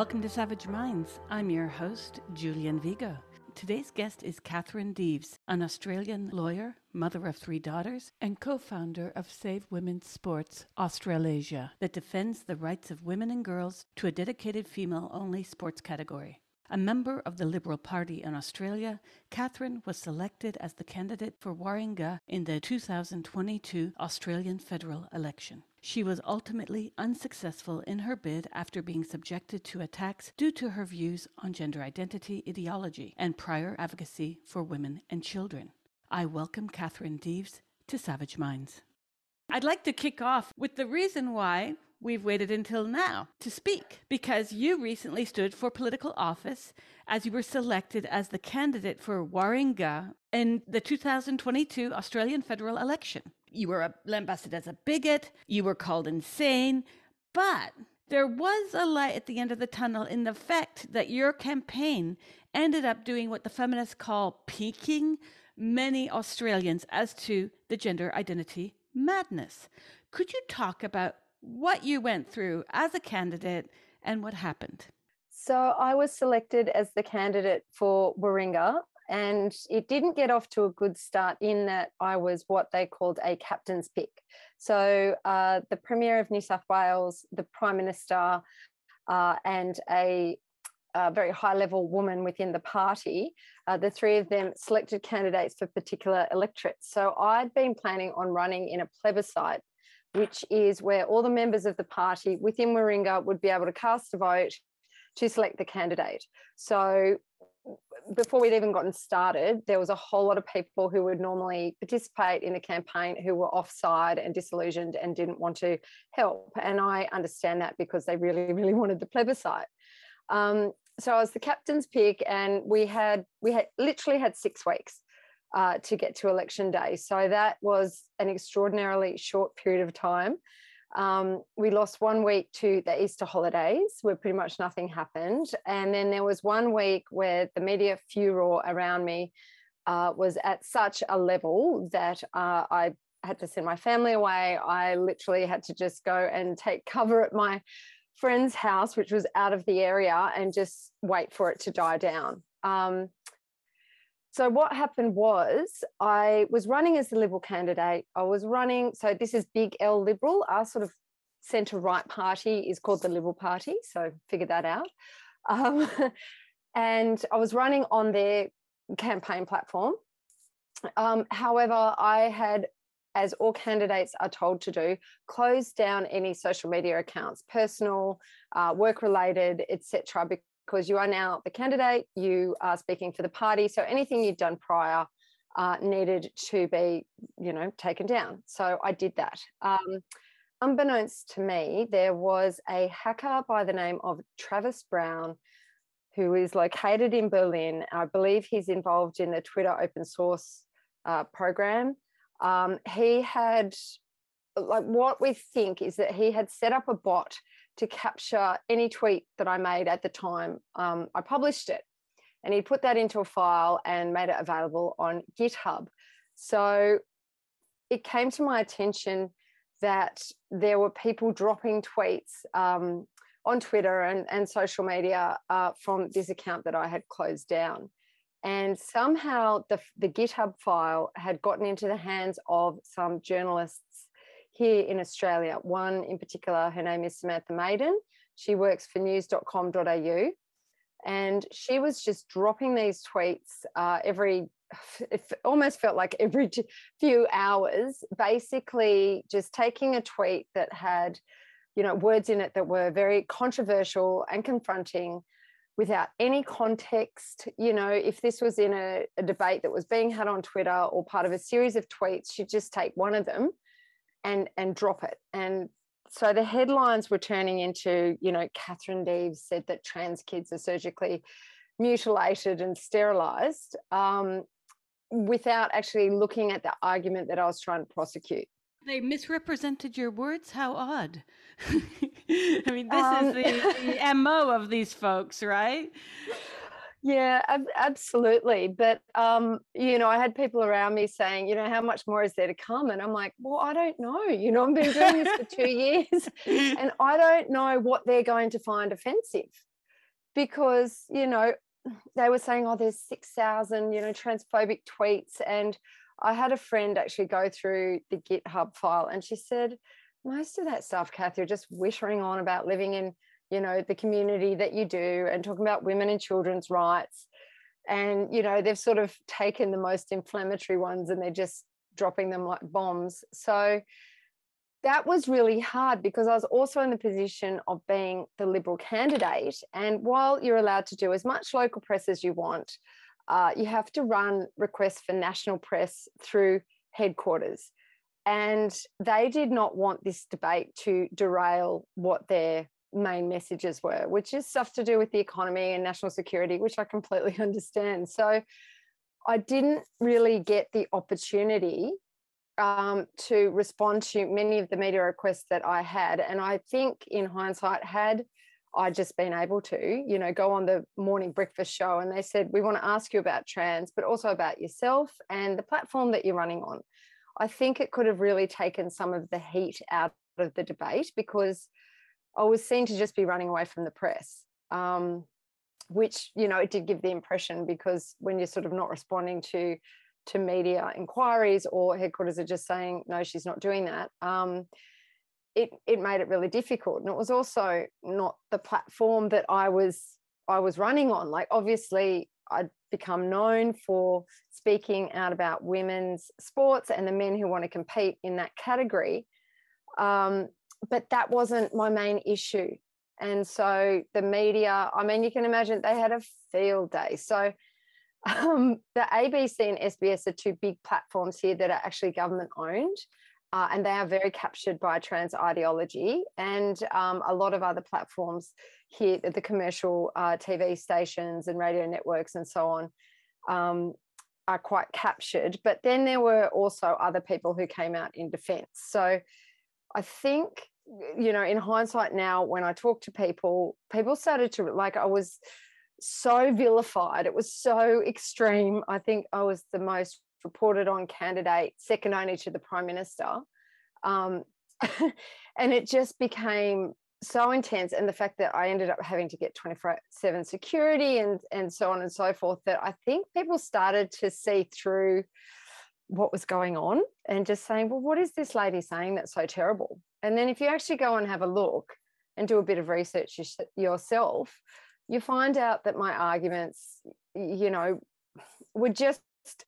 Welcome to Savage Minds. I'm your host, Julian Vigo. Today's guest is Catherine Deves, an Australian lawyer, mother of three daughters, and co founder of Save Women's Sports Australasia, that defends the rights of women and girls to a dedicated female only sports category. A member of the Liberal Party in Australia, Catherine was selected as the candidate for Warringah in the 2022 Australian federal election. She was ultimately unsuccessful in her bid after being subjected to attacks due to her views on gender identity ideology and prior advocacy for women and children. I welcome Catherine Deves to Savage Minds. I'd like to kick off with the reason why we've waited until now to speak because you recently stood for political office as you were selected as the candidate for Warringah in the 2022 Australian federal election. You were lambasted as a bigot, you were called insane, but there was a light at the end of the tunnel in the fact that your campaign ended up doing what the feminists call peaking many Australians as to the gender identity madness. Could you talk about what you went through as a candidate and what happened. So I was selected as the candidate for Warringah, and it didn't get off to a good start in that I was what they called a captain's pick. So uh, the Premier of New South Wales, the Prime Minister, uh, and a, a, very high level woman within the party, uh, the three of them selected candidates for particular electorates. So I'd been planning on running in a plebiscite which is where all the members of the party within Warringah would be able to cast a vote to select the candidate. So before we'd even gotten started, there was a whole lot of people who would normally participate in the campaign who were offside and disillusioned and didn't want to help. And I understand that because they really, really wanted the plebiscite. Um, so I was the captain's pick, and we had we had literally had six weeks uh, to get to election day. So that was an extraordinarily short period of time. Um, we lost one week to the Easter holidays where pretty much nothing happened. And then there was one week where the media furor around me uh, was at such a level that uh, I had to send my family away. I literally had to just go and take cover at my friend's house, which was out of the area, and just wait for it to die down. Um, so what happened was I was running as the Liberal candidate. I was running, so this is big L Liberal. Our sort of centre right party is called the Liberal Party. So figure that out. Um, and I was running on their campaign platform. Um, however, I had, as all candidates are told to do, closed down any social media accounts, personal, uh, work related, etc., because you are now the candidate, you are speaking for the party. So anything you've done prior uh, needed to be, you know, taken down. So I did that. Um, unbeknownst to me, there was a hacker by the name of Travis Brown who is located in Berlin. I believe he's involved in the Twitter open source uh, program. Um, he had, like, what we think is that he had set up a bot to capture any tweet that I made at the time. Um, I published it and he put that into a file and made it available on GitHub. So it came to my attention that there were people dropping tweets um, on Twitter and, and social media uh, from this account that I had closed down. And somehow the, the GitHub file had gotten into the hands of some journalists here in Australia. One in particular, her name is Samantha Maiden. She works for news.com.au. And she was just dropping these tweets uh, every, it almost felt like every few hours, basically just taking a tweet that had, you know, words in it that were very controversial and confronting without any context. You know, if this was in a, a, debate that was being had on Twitter or part of a series of tweets, she'd just take one of them and and drop it. And so the headlines were turning into you know catherine deves said that trans kids are surgically mutilated and sterilized um, without actually looking at the argument that i was trying to prosecute. They misrepresented your words? How odd. I mean this um, is the, the mo of these folks right yeah, ab- absolutely. But um, you know, I had people around me saying, you know, how much more is there to come? And I'm like, well, I don't know. You know, I've been doing this for two years, and I don't know what they're going to find offensive. because you know they were saying, oh, there's 6,000, you know, transphobic tweets. And I had a friend actually go through the GitHub file and she said, most of that stuff, Kathy, are just whittering on about living in, you know, the community that you do and talking about women and children's rights. And, you know, they've sort of taken the most inflammatory ones and they're just dropping them like bombs. So that was really hard because I was also in the position of being the Liberal candidate. And while you're allowed to do as much local press as you want, uh, you have to run requests for national press through headquarters. And they did not want this debate to derail what their main messages were, which is stuff to do with the economy and national security, which I completely understand. So I didn't really get the opportunity um, to respond to many of the media requests that I had. And I think in hindsight, had I just been able to, you know, go on the morning breakfast show and they said, we want to ask you about trans, but also about yourself and the platform that you're running on. I think it could have really taken some of the heat out of the debate because I was seen to just be running away from the press. Um, which you know it did give the impression because when you're sort of not responding to to media inquiries or headquarters are just saying no she's not doing that um, it it made it really difficult and it was also not the platform that i was i was running on like obviously i'd become known for speaking out about women's sports and the men who want to compete in that category um, but that wasn't my main issue and so the media i mean you can imagine they had a field day so um, the ABC and SBS are two big platforms here that are actually government owned. Uh, and they are very captured by trans ideology. And um, a lot of other platforms here, the commercial uh, TV stations and radio networks and so on, um, are quite captured. But then there were also other people who came out in defense. So I think, you know, in hindsight now, when I talk to people, people started to like, I was so vilified. It was so extreme. I think I was the most reported on candidate, second only to the prime minister. Um, and it just became so intense. And the fact that I ended up having to get 24 7 security and, and so on and so forth, that I think people started to see through what was going on and just saying, well, what is this lady saying that's so terrible? And then if you actually go and have a look and do a bit of research yourself, you find out that my arguments, you know, were just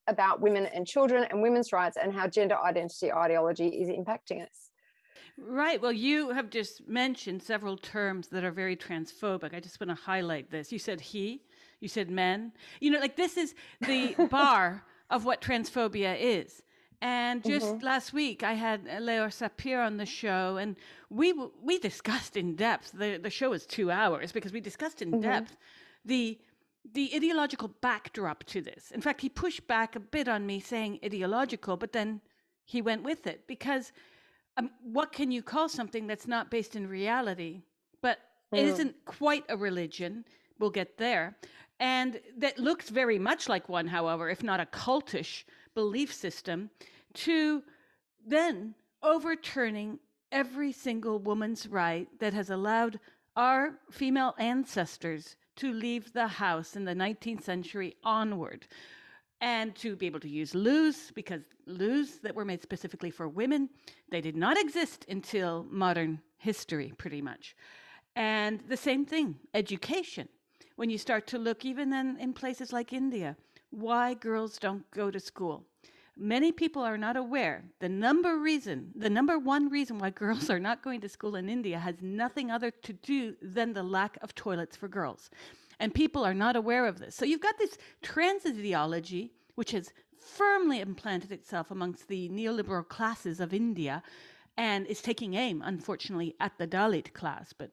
about women and children and women's rights and how gender identity ideology is impacting us. Right. Well, you have just mentioned several terms that are very transphobic. I just want to highlight this. You said he, you said men. You know, like this is the bar of what transphobia is. And just mm-hmm. last week, I had Leor Sapir on the show, and we we discussed in depth. the The show was two hours because we discussed in mm-hmm. depth the the ideological backdrop to this. In fact, he pushed back a bit on me saying ideological, but then he went with it because um, what can you call something that's not based in reality, but mm. isn't quite a religion? We'll get there, and that looks very much like one, however, if not a cultish belief system to then overturning every single woman's right that has allowed our female ancestors to leave the house in the 19th century onward and to be able to use loos because loos that were made specifically for women they did not exist until modern history pretty much. And the same thing education. When you start to look even then in places like india why girls don't go to school Many people are not aware the number reason, the number one reason why girls are not going to school in India has nothing other to do than the lack of toilets for girls. And people are not aware of this. So you've got this trans ideology, which has firmly implanted itself amongst the neoliberal classes of India and is taking aim, unfortunately, at the Dalit class. But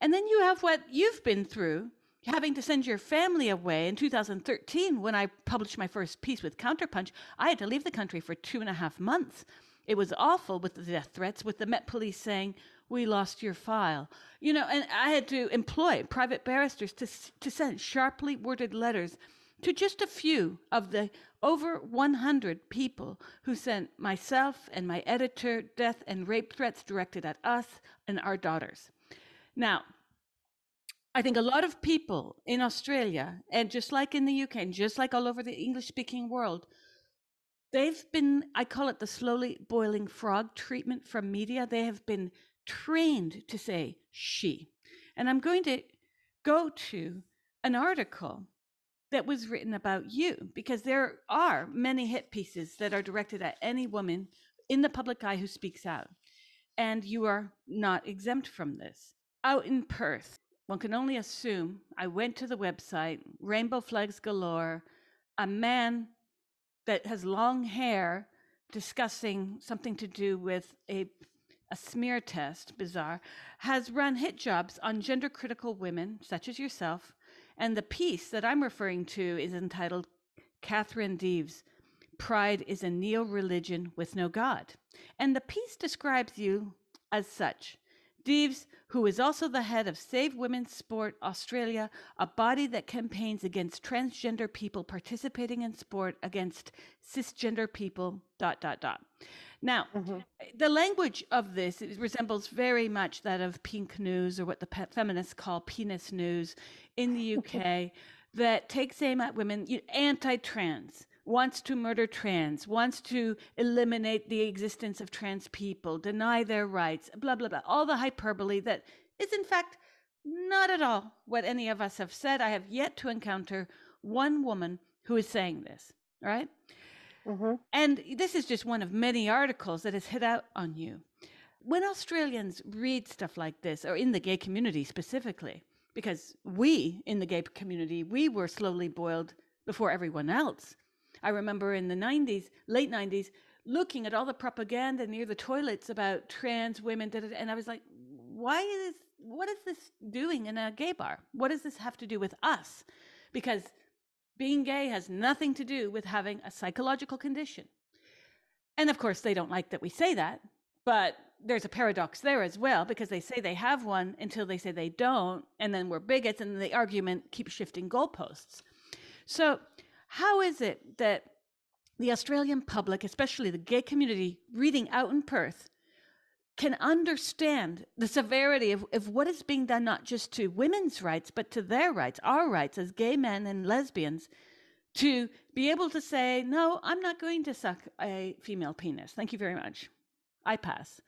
and then you have what you've been through having to send your family away in 2013 when I published my first piece with Counterpunch, I had to leave the country for two and a half months. It was awful with the death threats, with the Met Police saying, we lost your file. You know, and I had to employ private barristers to, to send sharply worded letters to just a few of the over 100 people who sent myself and my editor death and rape threats directed at us and our daughters. Now, I think a lot of people in Australia, and just like in the UK, and just like all over the English speaking world, they've been, I call it the slowly boiling frog treatment from media. They have been trained to say she. And I'm going to go to an article that was written about you because there are many hit pieces that are directed at any woman in the public eye who speaks out. And you are not exempt from this. Out in Perth, one can only assume I went to the website, rainbow flags galore, a man that has long hair discussing something to do with a a smear test, bizarre, has run hit jobs on gender critical women, such as yourself. And the piece that I'm referring to is entitled Catherine Deves Pride is a Neo Religion with No God. And the piece describes you as such Deves, who is also the head of Save Women's Sport Australia, a body that campaigns against transgender people participating in sport against cisgender people, dot, dot, dot. Now, mm-hmm. the language of this resembles very much that of pink news or what the pe- feminists call penis news in the UK that takes aim at women, anti trans wants to murder trans, wants to eliminate the existence of trans people, deny their rights, blah, blah, blah. All the hyperbole that is, in fact, not at all what any of us have said. I have yet to encounter one woman who is saying this, right? Mm-hmm. And this is just one of many articles that has hit out on you. When Australians read stuff like this, or in the gay community specifically, because we in the gay community, we were slowly boiled before everyone else. I remember in the 90s, late 90s, looking at all the propaganda near the toilets about trans women, and I was like, why is what is this doing in a gay bar? What does this have to do with us? Because being gay has nothing to do with having a psychological condition. And of course, they don't like that we say that, but there's a paradox there as well because they say they have one until they say they don't, and then we're bigots, and the argument keeps shifting goalposts. So how is it that the Australian public, especially the gay community reading out in Perth, can understand the severity of, of what is being done not just to women's rights, but to their rights, our rights as gay men and lesbians, to be able to say, no, I'm not going to suck a female penis. Thank you very much. I pass.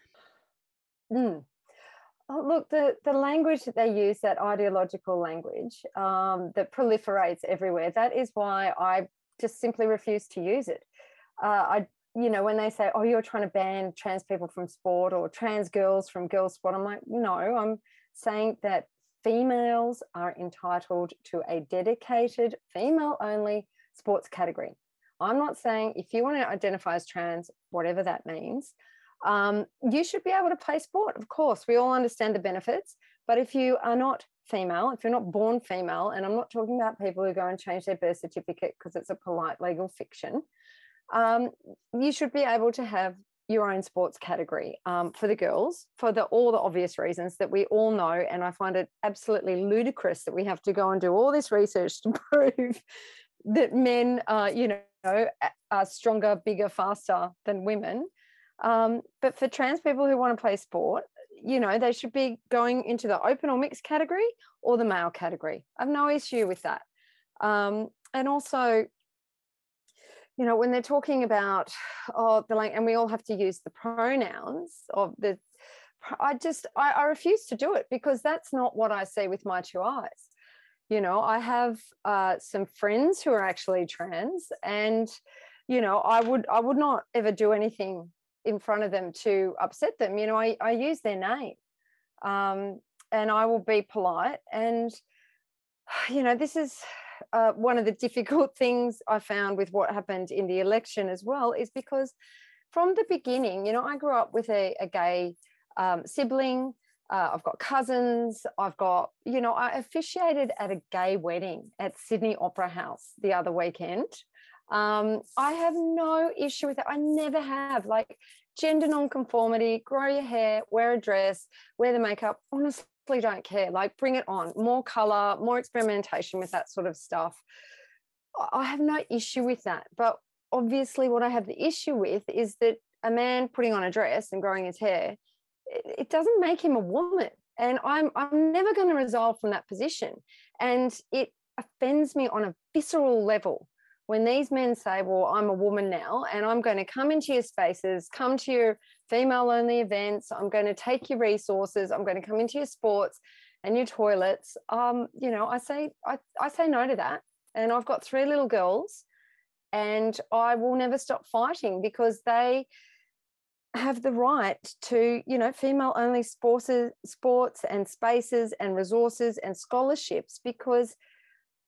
Mm. Oh, look, the, the language that they use, that ideological language um, that proliferates everywhere, that is why I just simply refuse to use it. Uh, I, you know, when they say, oh, you're trying to ban trans people from sport or trans girls from girls sport, I'm like, no, I'm saying that females are entitled to a dedicated female only sports category. I'm not saying if you want to identify as trans, whatever that means, um, you should be able to play sport. Of course, we all understand the benefits. But if you are not female, if you're not born female, and I'm not talking about people who go and change their birth certificate because it's a polite legal fiction, um, you should be able to have your own sports category um, for the girls for the all the obvious reasons that we all know and i find it absolutely ludicrous that we have to go and do all this research to prove that men uh, you know are stronger bigger faster than women um, but for trans people who want to play sport, you know, they should be going into the open or mixed category or the male category. I have no issue with that. Um, and also, you know, when they're talking about oh the like, and we all have to use the pronouns of the, I just I, I refuse to do it because that's not what I see with my two eyes. You know, I have uh, some friends who are actually trans, and you know, I would I would not ever do anything in front of them to upset them. You know, I, I use their name um, and I will be polite. And, you know, this is uh, one of the difficult things I found with what happened in the election as well, is because from the beginning, you know, I grew up with a, a gay um, sibling. Uh, I've got cousins. I've got, you know, I officiated at a gay wedding at Sydney Opera House the other weekend. Um, I have no issue with it. I never have. Like gender nonconformity, grow your hair, wear a dress, wear the makeup. Honestly, don't care. Like bring it on. More color, more experimentation with that sort of stuff. I have no issue with that. But obviously, what I have the issue with is that a man putting on a dress and growing his hair, it doesn't make him a woman. And I'm I'm never going to resolve from that position. And it offends me on a visceral level when these men say, Well, I'm a woman now, and I'm going to come into your spaces, come to your female only events, I'm going to take your resources, I'm going to come into your sports and your toilets. Um, you know, I say I, I say no to that. And I've got three little girls, and I will never stop fighting because they have the right to, you know, female only sports, sports and spaces and resources and scholarships because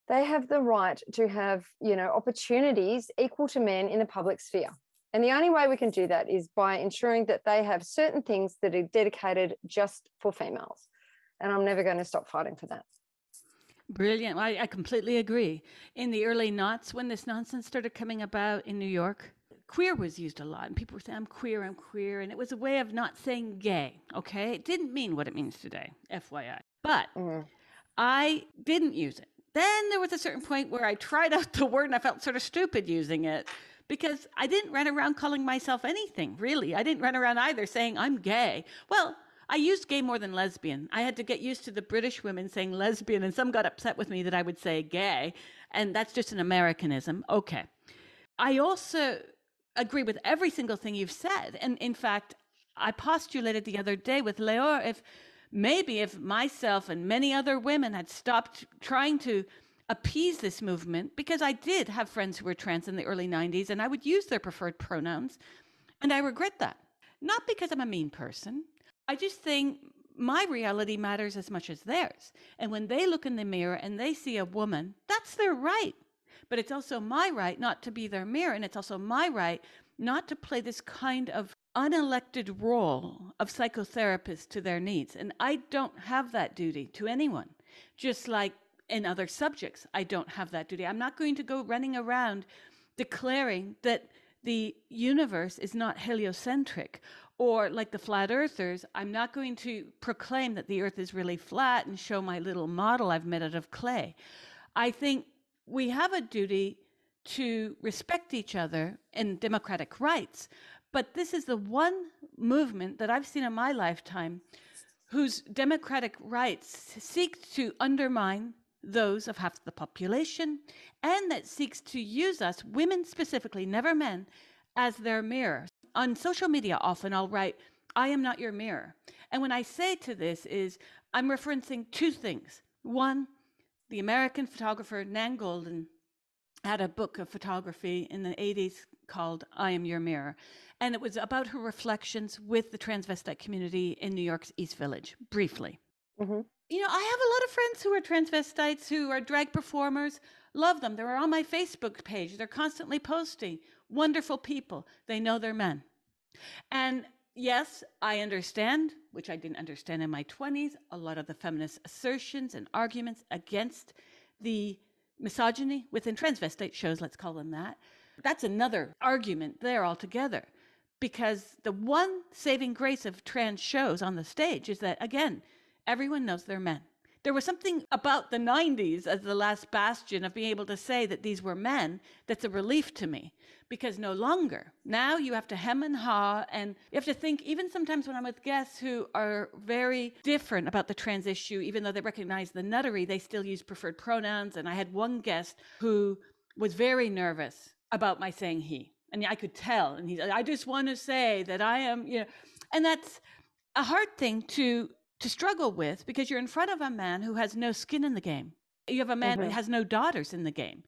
they have the right to have, you know, opportunities equal to men in the public sphere. And the only way we can do that is by ensuring that they have certain things that are dedicated just for females. And I'm never going to stop fighting for that. Brilliant. I, I completely agree. In the early knots, when this nonsense started coming about in New York, queer was used a lot and people were saying i'm queer i'm queer and it was a way of not saying gay okay it didn't mean what it means today fyi but mm-hmm. i didn't use it then there was a certain point where I tried out the word and I felt sort of stupid using it because I didn't run around calling myself anything, really. I didn't run around either saying I'm gay. Well, I used gay more than lesbian. I had to get used to the British women saying lesbian, and some got upset with me that I would say gay, and that's just an Americanism. Okay. I also agree with every single thing you've said. And in fact, I postulated the other day with Leor if maybe if myself and many other women had stopped trying to appease this movement, because I did have friends who were trans in the early 90s and I would use their preferred pronouns, and I regret that. Not because I'm a mean person, I just think my reality matters as much as theirs. And when they look in the mirror and they see a woman, that's their right. But it's also my right not to be their mirror, and it's also my right not to play this kind of unelected role of psychotherapists to their needs. And I don't have that duty to anyone, just like in other subjects, I don't have that duty. I'm not going to go running around declaring that the universe is not heliocentric or like the flat earthers, I'm not going to proclaim that the earth is really flat and show my little model I've made out of clay. I think we have a duty to respect each other in democratic rights, but this is the one movement that I've seen in my lifetime whose democratic rights seek to undermine those of half the population and that seeks to use us, women specifically, never men, as their mirror. On social media, often I'll write, I am not your mirror. And when I say to this is I'm referencing two things. One, the American photographer Nan Goldin had a book of photography in the 80s called I Am Your Mirror. And it was about her reflections with the transvestite community in New York's East Village, briefly. Mm-hmm. You know, I have a lot of friends who are transvestites, who are drag performers. Love them. They're on my Facebook page. They're constantly posting. Wonderful people. They know they're men. And yes, I understand, which I didn't understand in my 20s, a lot of the feminist assertions and arguments against the misogyny within transvestite shows, let's call them that. That's another argument there altogether. Because the one saving grace of trans shows on the stage is that, again, everyone knows they're men. There was something about the 90s as the last bastion of being able to say that these were men that's a relief to me because no longer. Now you have to hem and haw, and you have to think, even sometimes when I'm with guests who are very different about the trans issue, even though they recognize the nuttery, they still use preferred pronouns. And I had one guest who was very nervous about my saying he. And I could tell. And he's, I just want to say that I am, you know, and that's a hard thing to to struggle with because you're in front of a man who has no skin in the game. You have a man mm-hmm. who has no daughters in the game.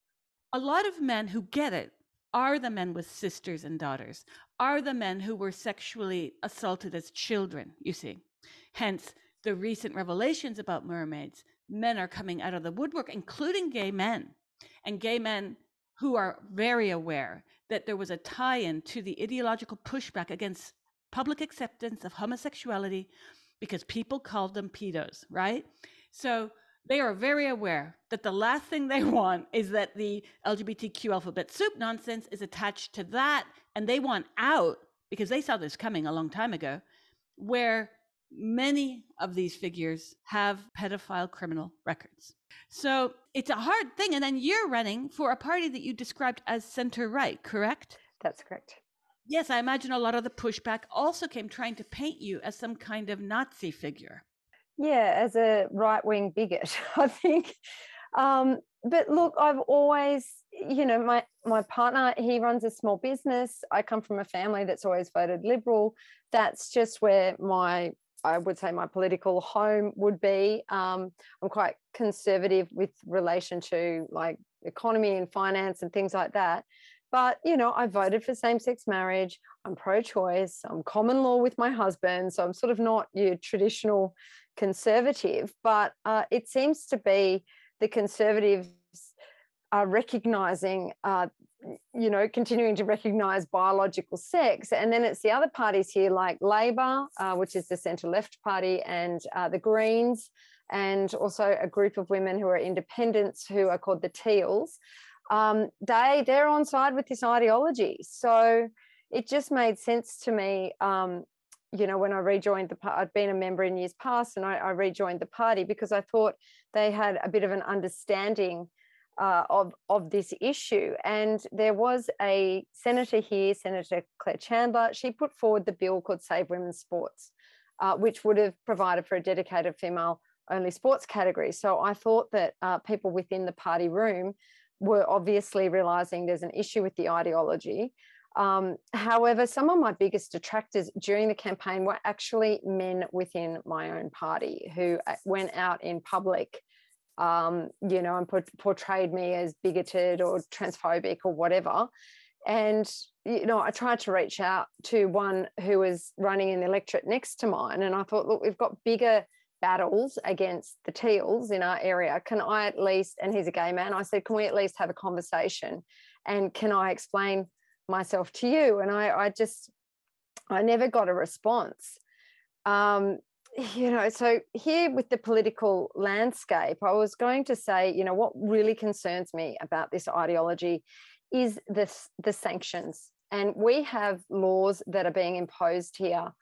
A lot of men who get it are the men with sisters and daughters, are the men who were sexually assaulted as children, you see. Hence, the recent revelations about mermaids, men are coming out of the woodwork, including gay men, and gay men who are very aware that there was a tie in to the ideological pushback against public acceptance of homosexuality because people called them pedos, right? So they are very aware that the last thing they want is that the LGBTQ alphabet soup nonsense is attached to that. And they want out because they saw this coming a long time ago, where many of these figures have pedophile criminal records. So it's a hard thing. And then you're running for a party that you described as center right, correct? That's correct. Yes, I imagine a lot of the pushback also came trying to paint you as some kind of Nazi figure. Yeah, as a right wing bigot, I think. Um, but look, I've always, you know, my my partner, he runs a small business. I come from a family that's always voted liberal. That's just where my I would say my political home would be. Um, I'm quite conservative with relation to like economy and finance and things like that. But you know, I voted for same-sex marriage. I'm pro-choice. I'm common law with my husband, so I'm sort of not your traditional conservative. But uh, it seems to be the conservatives are recognizing uh, you know continuing to recognize biological sex. And then it's the other parties here like labor uh, which is the centre left party and uh, the greens and also a group of women who are independents who are called the teals. Um, they they're on side with this ideology. So it just made sense to me um, you know when i rejoined the party i'd been a member in years past and I, I rejoined the party because i thought they had a bit of an understanding uh, of, of this issue. And there was a senator here, Senator Claire Chandler, she put forward the bill called Save Women's Sports, uh, which would have provided for a dedicated female only sports category. So I thought that uh, people within the party room were obviously realizing there's an issue with the ideology. Um, however, some of my biggest detractors during the campaign were actually men within my own party who uh, went out in public um, you know, and portrayed me as bigoted or transphobic or whatever. And, you know, I tried to reach out to one who was running in the electorate next to mine. And I thought, look, we've got bigger battles against the teals in our area. Can I at least, and he's a gay man, I said, can we at least have a conversation? And can I explain myself to you? And I, I just, I never got a response. Um, you know, so here with the political landscape, I was going to say, you know, what really concerns me about this ideology is this the sanctions. And we have laws that are being imposed here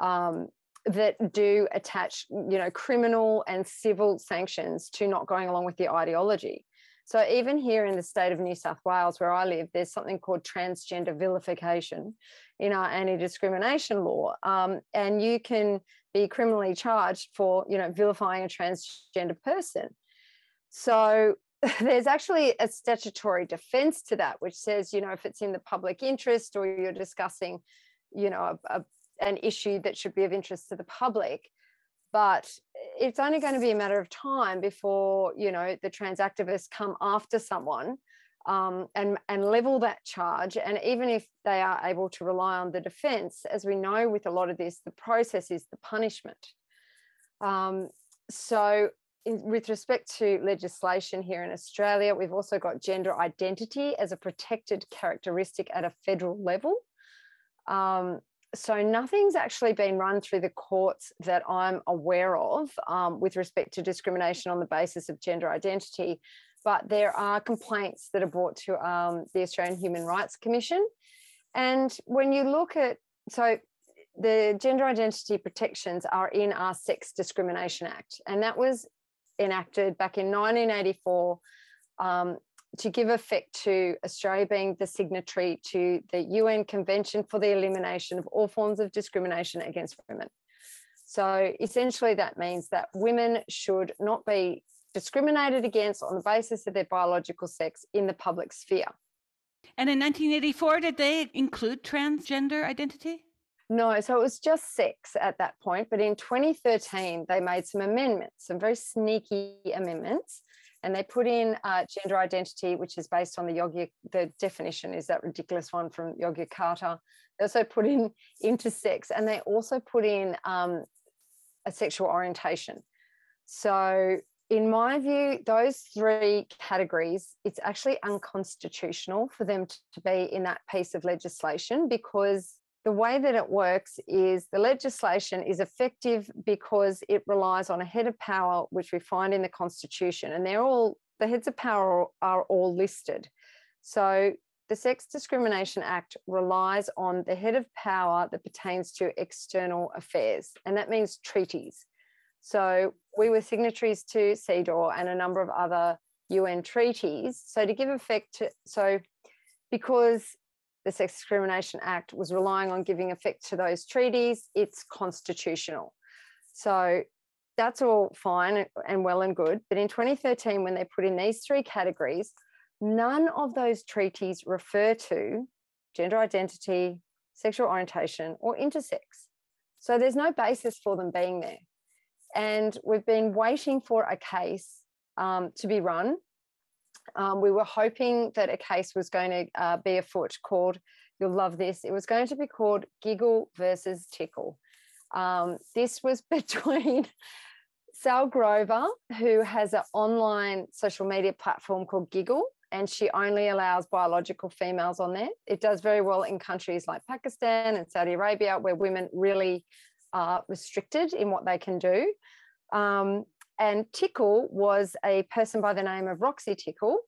um, that do attach, you know, criminal and civil sanctions to not going along with the ideology. So even here in the state of New South Wales, where I live, there's something called transgender vilification in our anti-discrimination law, um, and you can be criminally charged for, you know, vilifying a transgender person. So there's actually a statutory defense to that, which says, you know, if it's in the public interest or you're discussing, you know, a, a, an issue that should be of interest to the public, but it's only going to be a matter of time before you know the trans activists come after someone um, and and level that charge and even if they are able to rely on the defense as we know with a lot of this the process is the punishment um, so in, with respect to legislation here in Australia, we've also got gender identity as a protected characteristic at a federal level. Um, so nothing's actually been run through the courts that I'm aware of um, with respect to discrimination on the basis of gender identity, but there are complaints that are brought to um, the Australian Human Rights Commission. And when you look at, so the gender identity protections are in our Sex Discrimination Act, and that was enacted back in 1984 um, to give effect to Australia being the signatory to the UN Convention for the Elimination of All Forms of Discrimination Against Women. So essentially, that means that women should not be discriminated against on the basis of their biological sex in the public sphere. And in 1984, did they include transgender identity? No, so it was just sex at that point. But in 2013, they made some amendments, some very sneaky amendments and they put in uh, gender identity, which is based on the Yogi. The definition is that ridiculous one from Yogi Yogyakarta. They also put in intersex, and they also put in um, a sexual orientation. So, in my view, those three categories, it's actually unconstitutional for them to be in that piece of legislation because the way that it works is the legislation is effective because it relies on a head of power, which we find in the Constitution, and they're all the heads of power are all listed. So the Sex Discrimination Act relies on the head of power that pertains to external affairs, and that means treaties. So we were signatories to CEDAW and a number of other UN treaties. So to give effect to, so because the Sex Discrimination Act was relying on giving effect to those treaties, it's constitutional. So that's all fine and well and good. But in 2013, when they put in these three categories, none of those treaties refer to gender identity, sexual orientation, or intersex. So there's no basis for them being there. And we've been waiting for a case um, to be run. Um, we were hoping that a case was going to uh, be afoot called, you'll love this, it was going to be called Giggle versus Tickle. Um, this was between Sal Grover, who has an online social media platform called Giggle, and she only allows biological females on there. It does very well in countries like Pakistan and Saudi Arabia, where women really are restricted in what they can do. Um, and Tickle was a person by the name of Roxy Tickle.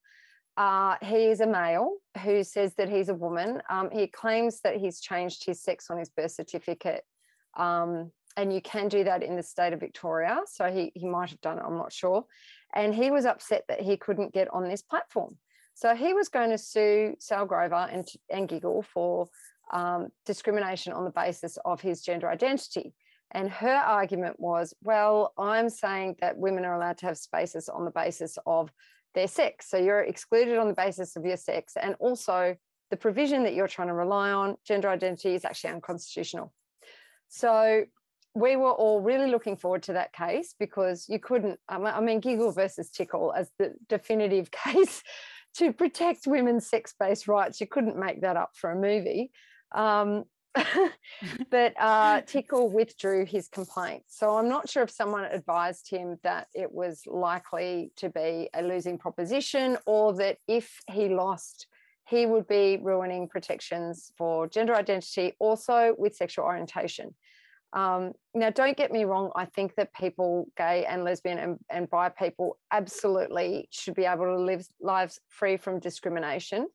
Uh, he is a male who says that he's a woman. Um, he claims that he's changed his sex on his birth certificate. Um, and you can do that in the state of Victoria. So he, he might have done it, I'm not sure. And he was upset that he couldn't get on this platform. So he was going to sue Sal Grover and, and Giggle for um, discrimination on the basis of his gender identity. And her argument was, well, I'm saying that women are allowed to have spaces on the basis of their sex. So you're excluded on the basis of your sex. And also, the provision that you're trying to rely on, gender identity, is actually unconstitutional. So we were all really looking forward to that case because you couldn't, I mean, Giggle versus Tickle as the definitive case to protect women's sex based rights. You couldn't make that up for a movie. Um, but uh, Tickle withdrew his complaint. So I'm not sure if someone advised him that it was likely to be a losing proposition or that if he lost, he would be ruining protections for gender identity, also with sexual orientation. Um, now, don't get me wrong, I think that people, gay and lesbian and, and bi people, absolutely should be able to live lives free from discrimination.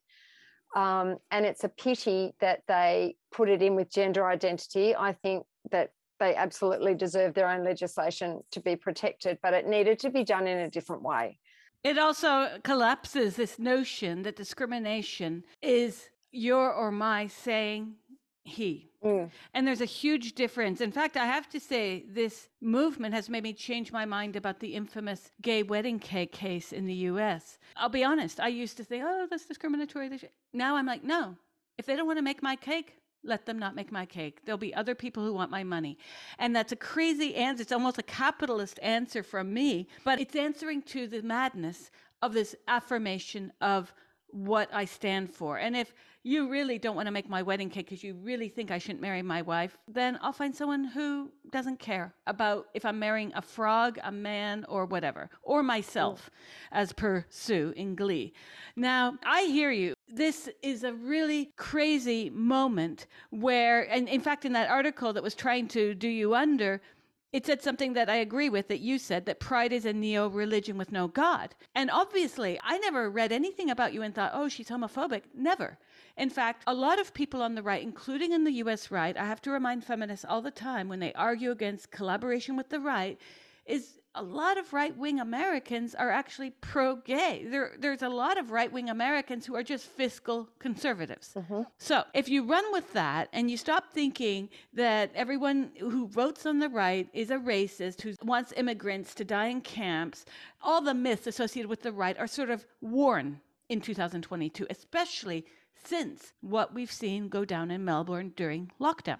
Um, and it's a pity that they put it in with gender identity. I think that they absolutely deserve their own legislation to be protected, but it needed to be done in a different way. It also collapses this notion that discrimination is your or my saying he. Mm. And there's a huge difference. In fact, I have to say, this movement has made me change my mind about the infamous gay wedding cake case in the US. I'll be honest, I used to think, oh, that's discriminatory. Now I'm like, no, if they don't want to make my cake, let them not make my cake. There'll be other people who want my money. And that's a crazy answer. It's almost a capitalist answer from me, but it's answering to the madness of this affirmation of what I stand for. And if you really don't want to make my wedding cake because you really think I shouldn't marry my wife, then I'll find someone who doesn't care about if I'm marrying a frog, a man, or whatever, or myself, as per Sue in Glee. Now, I hear you. This is a really crazy moment where, and in fact, in that article that was trying to do you under, it said something that I agree with that you said that pride is a neo religion with no God. And obviously, I never read anything about you and thought, oh, she's homophobic. Never. In fact, a lot of people on the right, including in the US right, I have to remind feminists all the time when they argue against collaboration with the right, is a lot of right wing Americans are actually pro gay. There, there's a lot of right wing Americans who are just fiscal conservatives. Mm-hmm. So if you run with that and you stop thinking that everyone who votes on the right is a racist who wants immigrants to die in camps, all the myths associated with the right are sort of worn in 2022, especially since what we've seen go down in Melbourne during lockdown.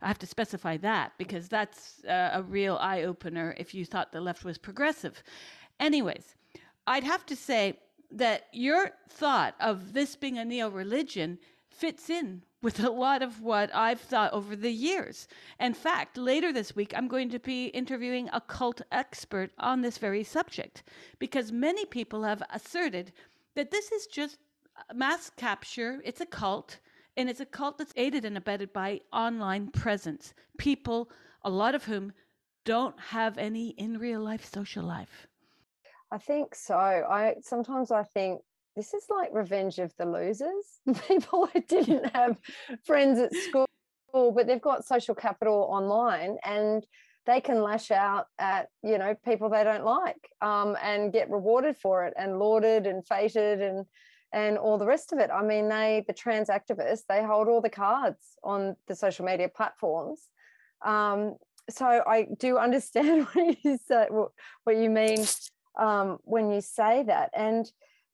I have to specify that because that's uh, a real eye opener if you thought the left was progressive. Anyways, I'd have to say that your thought of this being a neo religion fits in with a lot of what I've thought over the years. In fact, later this week, I'm going to be interviewing a cult expert on this very subject because many people have asserted that this is just mass capture, it's a cult, and it's a cult that's aided and abetted by online presence. People, a lot of whom don't have any in real life social life. I think so. I sometimes I think this is like revenge of the losers. People who didn't have friends at school, but they've got social capital online and they can lash out at you know people they don't like um, and get rewarded for it and lauded and feted and and all the rest of it. I mean, they, the trans activists, they hold all the cards on the social media platforms. Um, so I do understand what you say, what you mean um, when you say that, and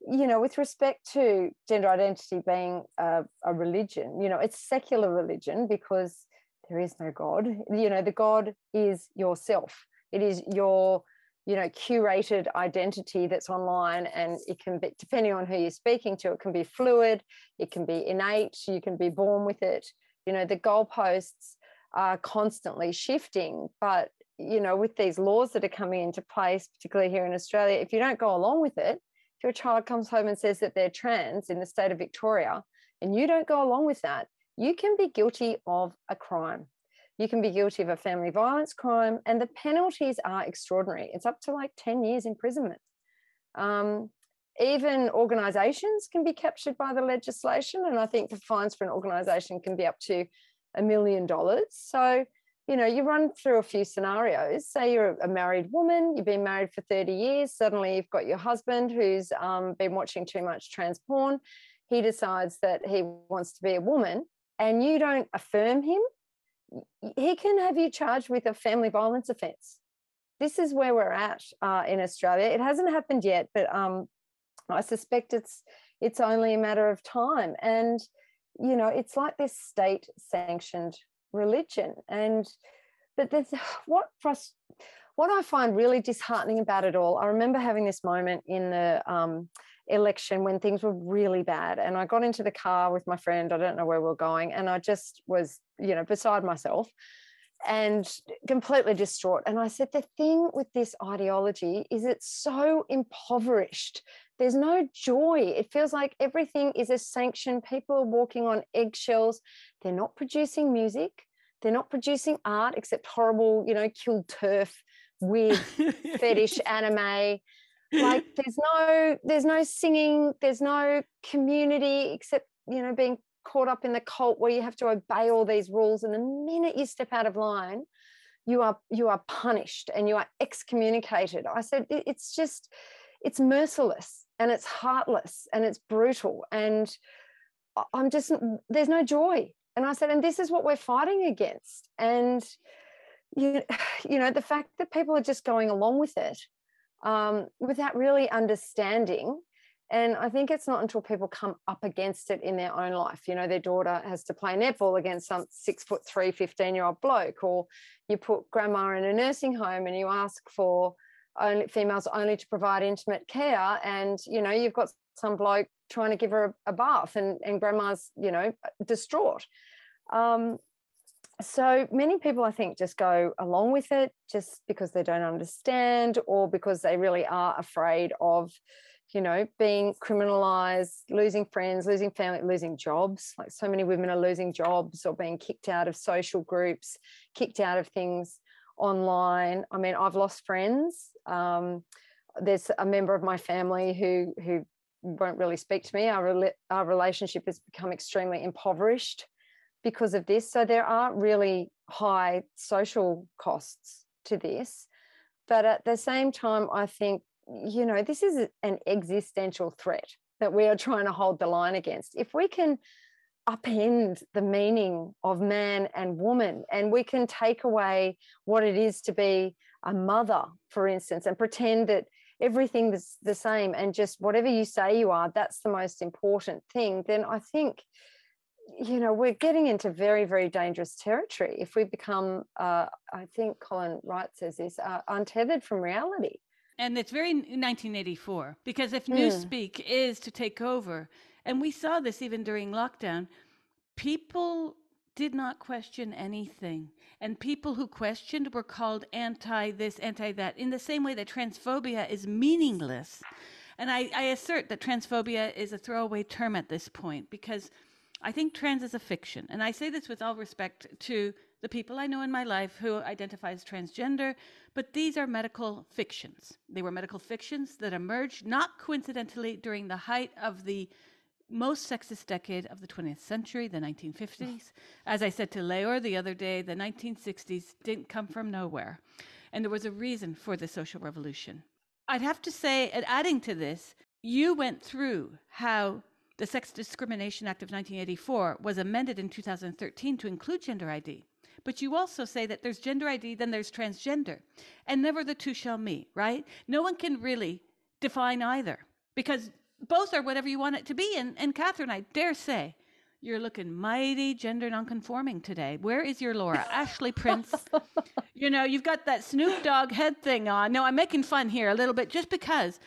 you know, with respect to gender identity being a, a religion, you know, it's secular religion because there is no God. You know, the God is yourself. It is your you know curated identity that's online and it can be depending on who you're speaking to it can be fluid it can be innate you can be born with it. You know the goalposts are constantly shifting but you know with these laws that are coming into place particularly here in australia if you don't go along with it if your child comes home and says that they're trans in the state of victoria and you don't go along with that you can be guilty of a crime you can be guilty of a family violence crime, and the penalties are extraordinary. It's up to like 10 years imprisonment. Um, even organizations can be captured by the legislation, and I think the fines for an organization can be up to a million dollars. So, you know, you run through a few scenarios. Say you're a married woman, you've been married for 30 years, suddenly you've got your husband who's um, been watching too much trans porn. He decides that he wants to be a woman, and you don't affirm him he can have you charged with a family violence offence. This is where we're at uh, in Australia. It hasn't happened yet, but um, I suspect it's it's only a matter of time. And you know, it's like this state-sanctioned religion. And but there's what frust- what I find really disheartening about it all. I remember having this moment in the um, election when things were really bad. And I got into the car with my friend, I don't know where we are going, and I just was, you know, beside myself and completely distraught. And I said, the thing with this ideology is it's so impoverished. There's no joy. It feels like everything is a sanction. People are walking on eggshells. They're not producing music. They're not producing art except horrible, you know, killed turf, weird fetish anime like there's no there's no singing there's no community except you know being caught up in the cult where you have to obey all these rules and the minute you step out of line you are you are punished and you are excommunicated. I said it's just it's merciless and it's heartless and it's brutal and i'm just there's no joy. And i said and this is what we're fighting against. And you, you know the fact that people are just going along with it um, without really understanding. And I think it's not until people come up against it in their own life. You know, their daughter has to play netball against some six foot three, 15 year old bloke, or you put grandma in a nursing home and you ask for only females only to provide intimate care. And, you know, you've got some bloke trying to give her a, a bath and, and grandma's, you know, distraught. Um, so many people, I think, just go along with it just because they don't understand or because they really are afraid of, you know, being criminalized, losing friends, losing family, losing jobs. Like so many women are losing jobs or being kicked out of social groups, kicked out of things online. I mean, I've lost friends. Um, there's a member of my family who who won't really speak to me. Our, our relationship has become extremely impoverished because of this. So there are really high social costs to this. But at the same time, I think, you know, this is an existential threat that we are trying to hold the line against. If we can upend the meaning of man and woman and we can take away what it is to be a mother, for instance, and pretend that everything is the same and just whatever you say you are, that's the most important thing, then I think you know, we're getting into very, very dangerous territory if we become, uh, I think Colin Wright says this, uh, untethered from reality. And it's very 1984 because if mm. Newspeak is to take over, and we saw this even during lockdown, people did not question anything. And people who questioned were called anti this, anti that, in the same way that transphobia is meaningless. And I, I assert that transphobia is a throwaway term at this point because I think trans is a fiction. And I say this with all respect to the people I know in my life who identify as transgender, but these are medical fictions. They were medical fictions that emerged not coincidentally during the height of the most sexist decade of the 20th century, the 1950s. As I said to Leor the other day, the 1960s didn't come from nowhere. And there was a reason for the social revolution. I'd have to say, adding to this, you went through how the Sex Discrimination Act of 1984 was amended in 2013 to include gender ID. but you also say that there's gender ID, then there's transgender, and never the two shall meet, right? No one can really define either because both are whatever you want it to be. And, and Catherine, I dare say, you're looking mighty gender nonconforming today. Where is your Laura? Ashley Prince. you know, you've got that Snoop Dogg head thing on. No, I'm making fun here a little bit just because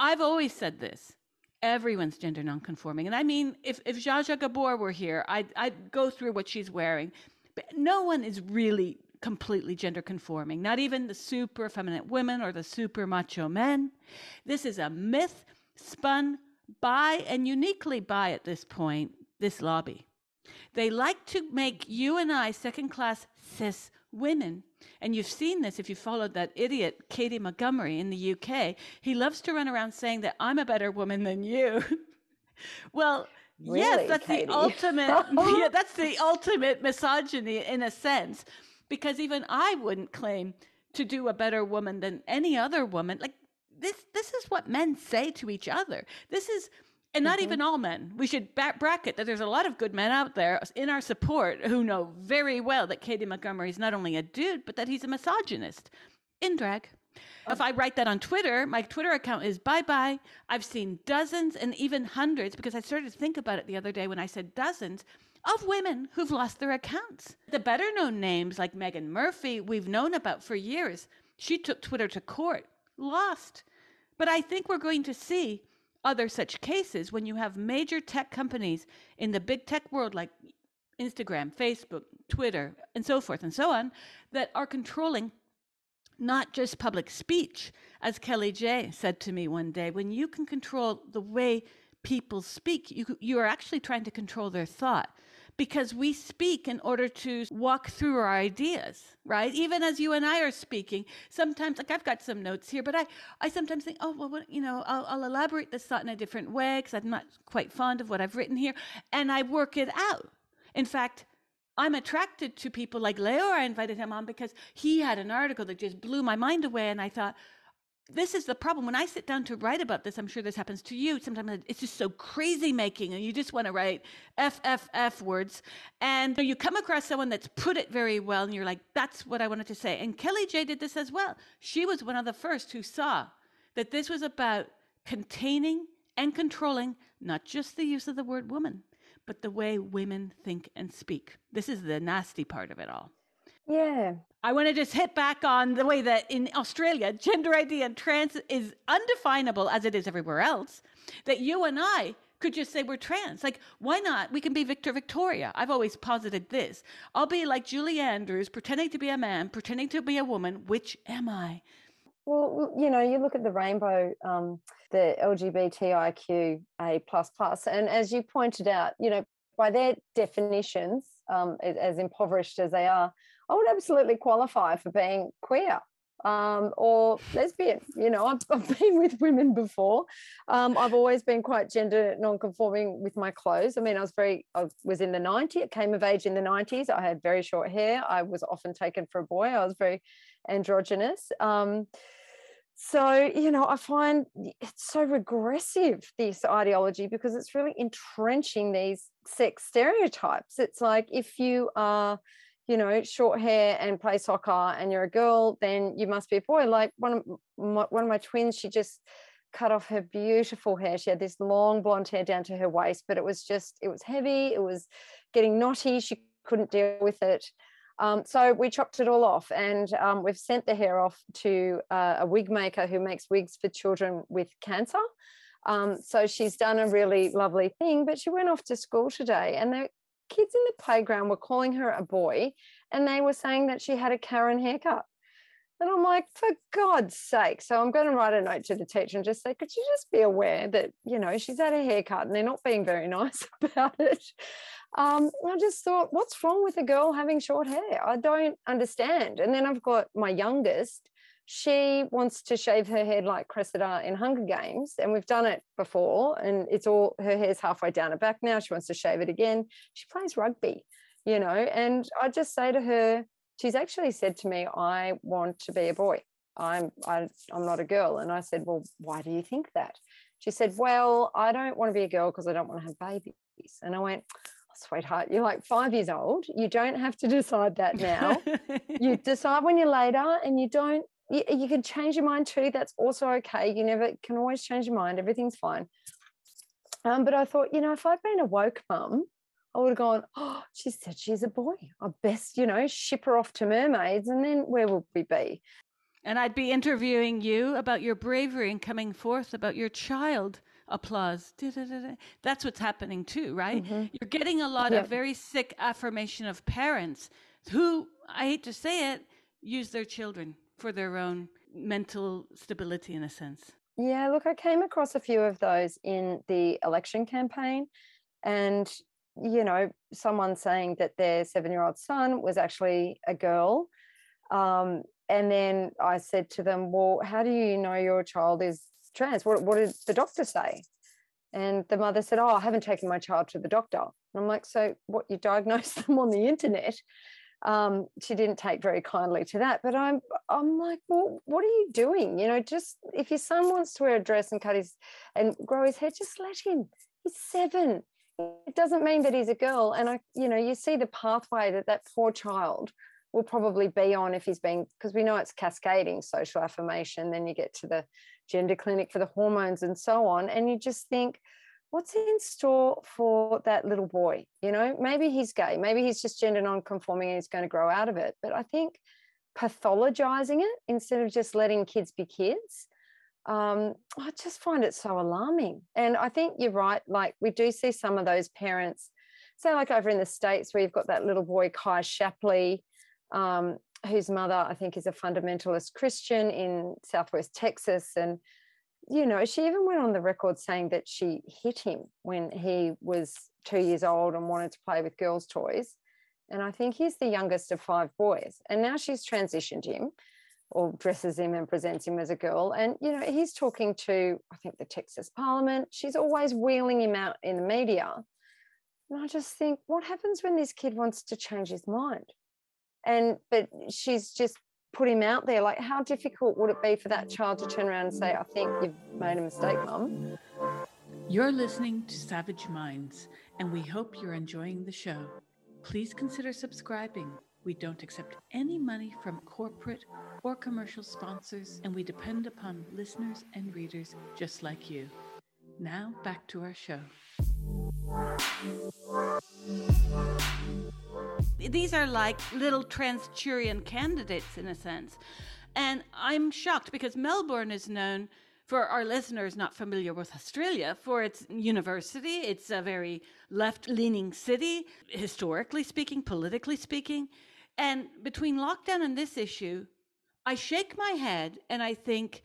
I've always said this. Everyone's gender nonconforming. And I mean, if, if Zsa Zsa Gabor were here, I'd, I'd go through what she's wearing. But no one is really completely gender conforming, not even the super feminine women or the super macho men. This is a myth spun by and uniquely by at this point this lobby. They like to make you and I second class cis women. And you've seen this if you followed that idiot Katie Montgomerie in the UK. He loves to run around saying that I'm a better woman than you. well, Really, yes, that's Katie? the ultimate. yeah, that's the ultimate misogyny in a sense, because even I wouldn't claim to do a better woman than any other woman. Like this, this is what men say to each other. This is, and not mm-hmm. even all men. We should bracket that there's a lot of good men out there in our support who know very well that Katie Montgomerie is not only a dude, but that he's a misogynist in drag. Oh. If I write that on Twitter, my Twitter account is bye bye. I've seen dozens and even hundreds because I started to think about it the other day when I said dozens of women who've lost their accounts. The better known names like Meghan Murphy, we've known about for years. She took Twitter to court, lost. But I think we're going to see other such cases when you have major tech companies in the big tech world like Instagram, Facebook, Twitter, and so forth and so on that are controlling not just public speech, as Kellie-Jay said to me one day, when you can control the way people speak, you, you are actually trying to control their thought because we speak in order to walk through our ideas, right? Even as you and I are speaking, sometimes, like I've got some notes here, but I, I sometimes think, oh, well, what, you know, I'll, I'll elaborate this thought in a different way because I'm not quite fond of what I've written here, and I work it out. In fact, I'm attracted to people like Leo. I invited him on because he had an article that just blew my mind away. And I thought, this is the problem. When I sit down to write about this, I'm sure this happens to you. Sometimes it's just so crazy making, and you just want to write F, F, F words. And you come across someone that's put it very well, and you're like, that's what I wanted to say. And Kellie-Jay did this as well. She was one of the first who saw that this was about containing and controlling not just the use of the word woman, but the way women think and speak. This is the nasty part of it all. Yeah. I want to just hit back on the way that in Australia, gender ID and trans is undefinable as it is everywhere else. That you and I could just say we're trans. Like, why not? We can be Victor Victoria. I've always posited this. I'll be like Julie Andrews, pretending to be a man, pretending to be a woman. Which am I? Well, you know, you look at the rainbow, um, the LGBTIQA plus plus, and as you pointed out, you know, by their definitions, um, as impoverished as they are, I would absolutely qualify for being queer um, or lesbian. You know, I've, I've been with women before. Um, I've always been quite gender non-conforming with my clothes. I mean, I was very, I was in the 90s, I came of age in the 90s. I had very short hair. I was often taken for a boy. I was very androgynous. Um, so, you know, I find it's so regressive, this ideology, because it's really entrenching these sex stereotypes. It's like if you are, you know, short hair and play soccer and you're a girl, then you must be a boy. Like one of my, one of my twins, she just cut off her beautiful hair. She had this long blonde hair down to her waist, but it was just, it was heavy. It was getting knotty. She couldn't deal with it. Um, so we chopped it all off and um, we've sent the hair off to uh, a wig maker who makes wigs for children with cancer. Um, so she's done a really lovely thing, but she went off to school today and the kids in the playground were calling her a boy and they were saying that she had a Karen haircut. And I'm like, for God's sake. So I'm going to write a note to the teacher and just say, could you just be aware that, you know, she's had a haircut and they're not being very nice about it. Um, I just thought, what's wrong with a girl having short hair? I don't understand. And then I've got my youngest. She wants to shave her head like Cressida in Hunger Games, and we've done it before. And it's all her hair's halfway down her back now. She wants to shave it again. She plays rugby, you know. And I just say to her, she's actually said to me, "I want to be a boy. I'm I, I'm not a girl." And I said, "Well, why do you think that?" She said, "Well, I don't want to be a girl because I don't want to have babies." And I went, oh, sweetheart, you're like five years old. You don't have to decide that now. you decide when you're later and you don't, you, you can change your mind too. That's also okay. You never can always change your mind. Everything's fine. Um, but I thought, you know, if I'd been a woke mum, I would have gone, oh, she said she's a boy. I best, you know, ship her off to mermaids and then where will we be? And I'd be interviewing you about your bravery and coming forth about your child applause. That's what's happening too, right? Mm-hmm. You're getting a lot of very sick affirmation of parents who, I hate to say it, use their children for their own mental stability in a sense. Yeah, look, I came across a few of those in the election campaign. And, you know, someone saying that their seven year old son was actually a girl. Um, and then I said to them, Well, how do you know your child is trans. What, what did the doctor say? And the mother said, Oh, I haven't taken my child to the doctor. And I'm like, So what, you diagnosed them on the internet? Um, she didn't take very kindly to that. But I'm I'm like, well, what are you doing? You know, just if your son wants to wear a dress and cut his and grow his hair, just let him. He's seven. It doesn't mean that he's a girl. And I, you know, you see the pathway that that poor child will probably be on if he's being because we know it's cascading social affirmation. Then you get to the gender clinic for the hormones and so on. And you just think, what's in store for that little boy? You know, maybe he's gay, maybe he's just gender non-conforming and he's going to grow out of it. But I think pathologizing it instead of just letting kids be kids. Um, I just find it so alarming. And I think you're right. Like we do see some of those parents, say like over in the States where you've got that little boy, Kai Shappley, um, whose mother I think is a fundamentalist Christian in Southwest Texas. And, you know, she even went on the record saying that she hit him when he was two years old and wanted to play with girls' toys. And I think he's the youngest of five boys. And now she's transitioned him or dresses him and presents him as a girl. And, you know, he's talking to, I think, the Texas Parliament. She's always wheeling him out in the media. And I just think, what happens when this kid wants to change his mind? and but she's just put him out there like how mm. difficult would it be for that child to turn around and say i think you've made a mistake mum you're listening to savage minds and we hope you're enjoying the show. Please consider subscribing. We don't accept any money from corporate or commercial sponsors and we depend upon listeners and readers just like you. Now back to our show these are like little Transturian candidates in a sense. And I'm shocked because Melbourne is known for our listeners not familiar with Australia for its university. It's a very left leaning city, historically speaking, politically speaking. And between lockdown and this issue, I shake my head and I think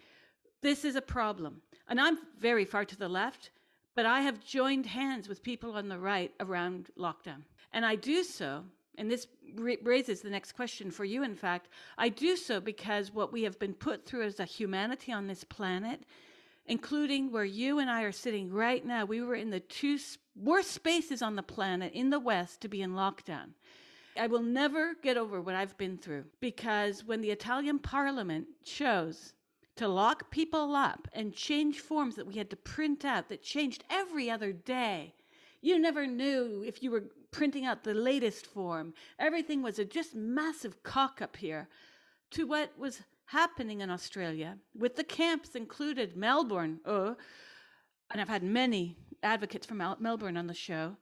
this is a problem. And I'm very far to the left, but I have joined hands with people on the right around lockdown. And I do so and this raises the next question for you, in fact. I do so because what we have been put through as a humanity on this planet, including where you and I are sitting right now, we were in the two worst spaces on the planet in the West to be in lockdown. I will never get over what I've been through because when the Italian parliament chose to lock people up and change forms that we had to print out that changed every other day, you never knew if you were printing out the latest form. Everything was a just massive cock up here to what was happening in Australia, with the camps included, Melbourne, oh, and I've had many advocates from Melbourne on the show.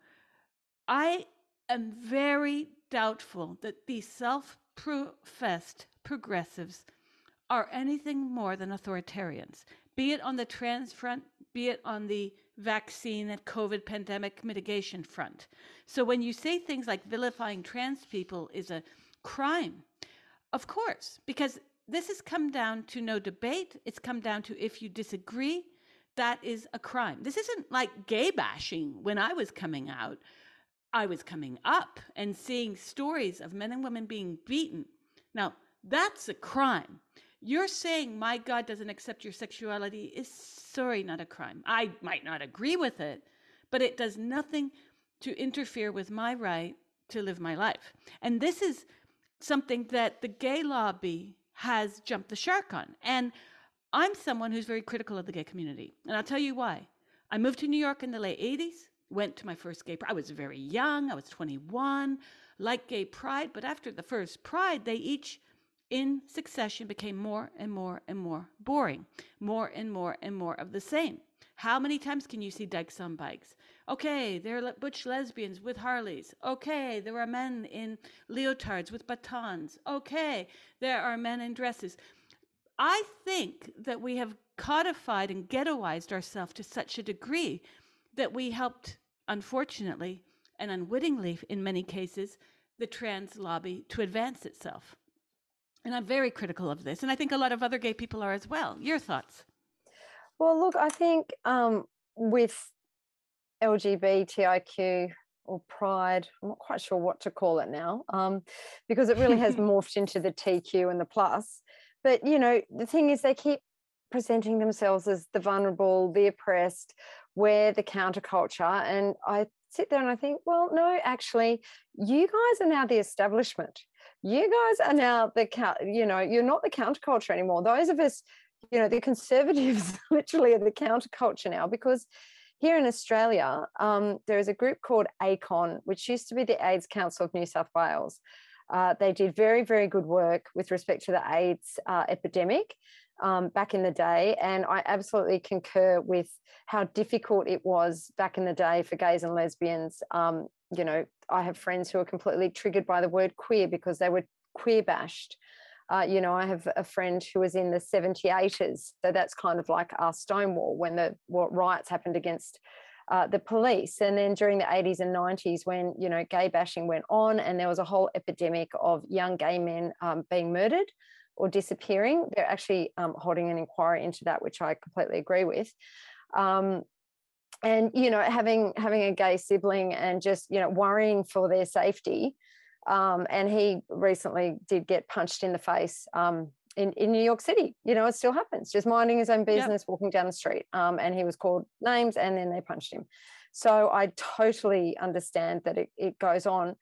I am very doubtful that these self professed progressives are anything more than authoritarians, be it on the trans front, be it on the vaccine and COVID pandemic mitigation front. So when you say things like vilifying trans people is a crime, of course, because this has come down to no debate. It's come down to if you disagree, that is a crime. This isn't like gay bashing when I was coming out. I was coming up and seeing stories of men and women being beaten. Now, that's a crime. You're saying my God doesn't accept your sexuality is sorry, not a crime. I might not agree with it, but it does nothing to interfere with my right to live my life. And this is something that the gay lobby has jumped the shark on. And I'm someone who's very critical of the gay community. And I'll tell you why. I moved to New York in the late 80s. went to my first gay pride. I was very young, I was 21, like gay pride, but after the first pride, they each in succession became more and more and more boring, more and more and more of the same. How many times can you see dykes on bikes? Okay, there are butch lesbians with Harleys. Okay, there are men in leotards with batons. Okay, there are men in dresses. I think that we have codified and ghettoized ourselves to such a degree that we helped, unfortunately and unwittingly in many cases, the trans lobby to advance itself. And I'm very critical of this. And I think a lot of other gay people are as well. Your thoughts? Well, look, I think um, with LGBTIQ or pride, I'm not quite sure what to call it now, um, because it really has morphed into the TQ and the plus. But, you know, the thing is, they keep presenting themselves as the vulnerable, the oppressed, we're the counterculture. And I sit there and I think, well, no, actually, you guys are now the establishment. You guys are now the, you know, you're not the counterculture anymore. Those of us, you know, the conservatives literally are the counterculture now because here in Australia, um, there is a group called ACON, which used to be the AIDS Council of New South Wales. Uh, they did very, very good work with respect to the AIDS uh, epidemic um, back in the day. And I absolutely concur with how difficult it was back in the day for gays and lesbians. Um, you know, I have friends who are completely triggered by the word queer because they were queer bashed. Uh, you know, I have a friend who was in the 78ers. So that's kind of like our Stonewall when the riots happened against uh, the police. And then during the 80s and 90s, when, you know, gay bashing went on and there was a whole epidemic of young gay men um, being murdered or disappearing. They're actually um, holding an inquiry into that, which I completely agree with. Um, and you know, having having a gay sibling and just you know worrying for their safety. Um, and he recently did get punched in the face um, in, in New York City. You know, it still happens. Just minding his own business, yep. walking down the street, um, and he was called names, and then they punched him. So I totally understand that it, it goes on,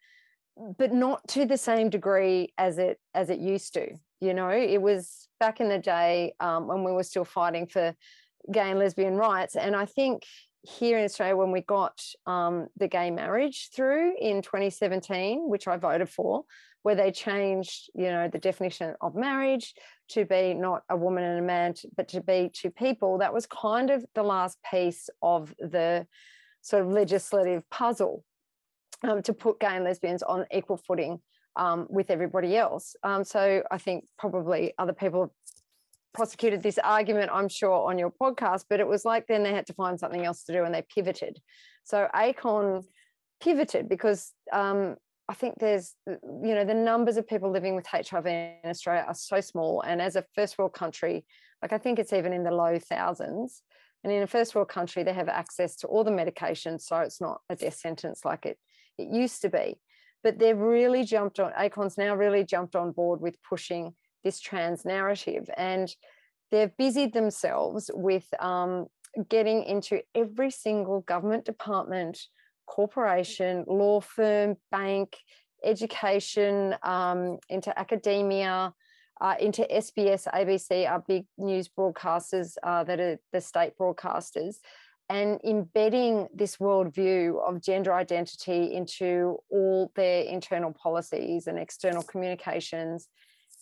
but not to the same degree as it as it used to. You know, it was back in the day um, when we were still fighting for gay and lesbian rights. And I think here in Australia, when we got um, the gay marriage through in 2017, which I voted for, where they changed, you know, the definition of marriage to be not a woman and a man, but to be two people, that was kind of the last piece of the sort of legislative puzzle um, to put gay and lesbians on equal footing um, with everybody else. Um, so I think probably other people prosecuted this argument, I'm sure, on your podcast, but it was like then they had to find something else to do and they pivoted. So ACON pivoted because um, I think there's, you know, the numbers of people living with HIV in Australia are so small. And as a first world country, like I think it's even in the low thousands. And in a first world country, they have access to all the medications. So it's not a death sentence like it, it used to be but they've really jumped on ACON's now really jumped on board with pushing this trans narrative. And they've busied themselves with um, getting into every single government department corporation law firm bank education um, into academia uh, into SBS, ABC, our big news broadcasters uh, that are the state broadcasters, and embedding this worldview of gender identity into all their internal policies and external communications.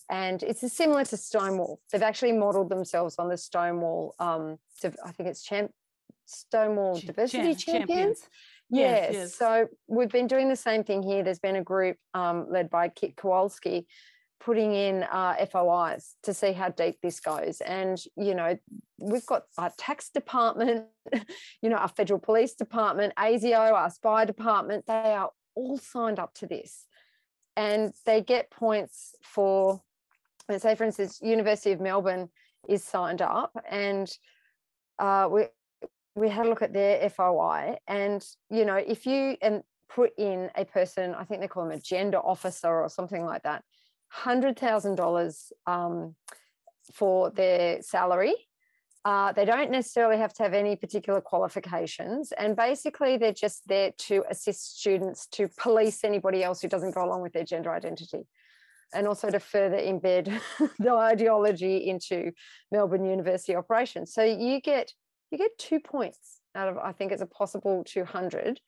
And it's similar to Stonewall. They've actually modeled themselves on the Stonewall, um, I think it's champ, Stonewall Ch- Diversity Champions. champions. Yes, yes, yes, So we've been doing the same thing here. There's been a group um, led by Kit Kowalski putting in uh, FOIs to see how deep this goes. And, you know, we've got our tax department, you know, our federal police department, ASIO, our spy department, they are all signed up to this. And they get points for, let's say, for instance, University of Melbourne is signed up and uh, we, we had a look at their FOI and, you know, if you and put in a person, I think they call them a gender officer or something like that, $100,000 um, for their salary. Uh, they don't necessarily have to have any particular qualifications. And basically, they're just there to assist students to police anybody else who doesn't go along with their gender identity. And also to further embed the ideology into Melbourne University operations. So you get you get two points out of, I think it's a possible 200.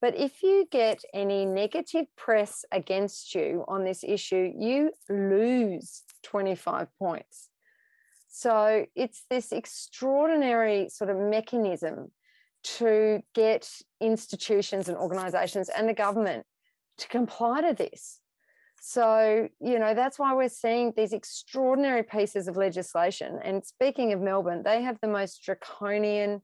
But if you get any negative press against you on this issue, you lose 25 points. So it's this extraordinary sort of mechanism to get institutions and organizations and the government to comply to this. So, you know, that's why we're seeing these extraordinary pieces of legislation. And speaking of Melbourne, they have the most draconian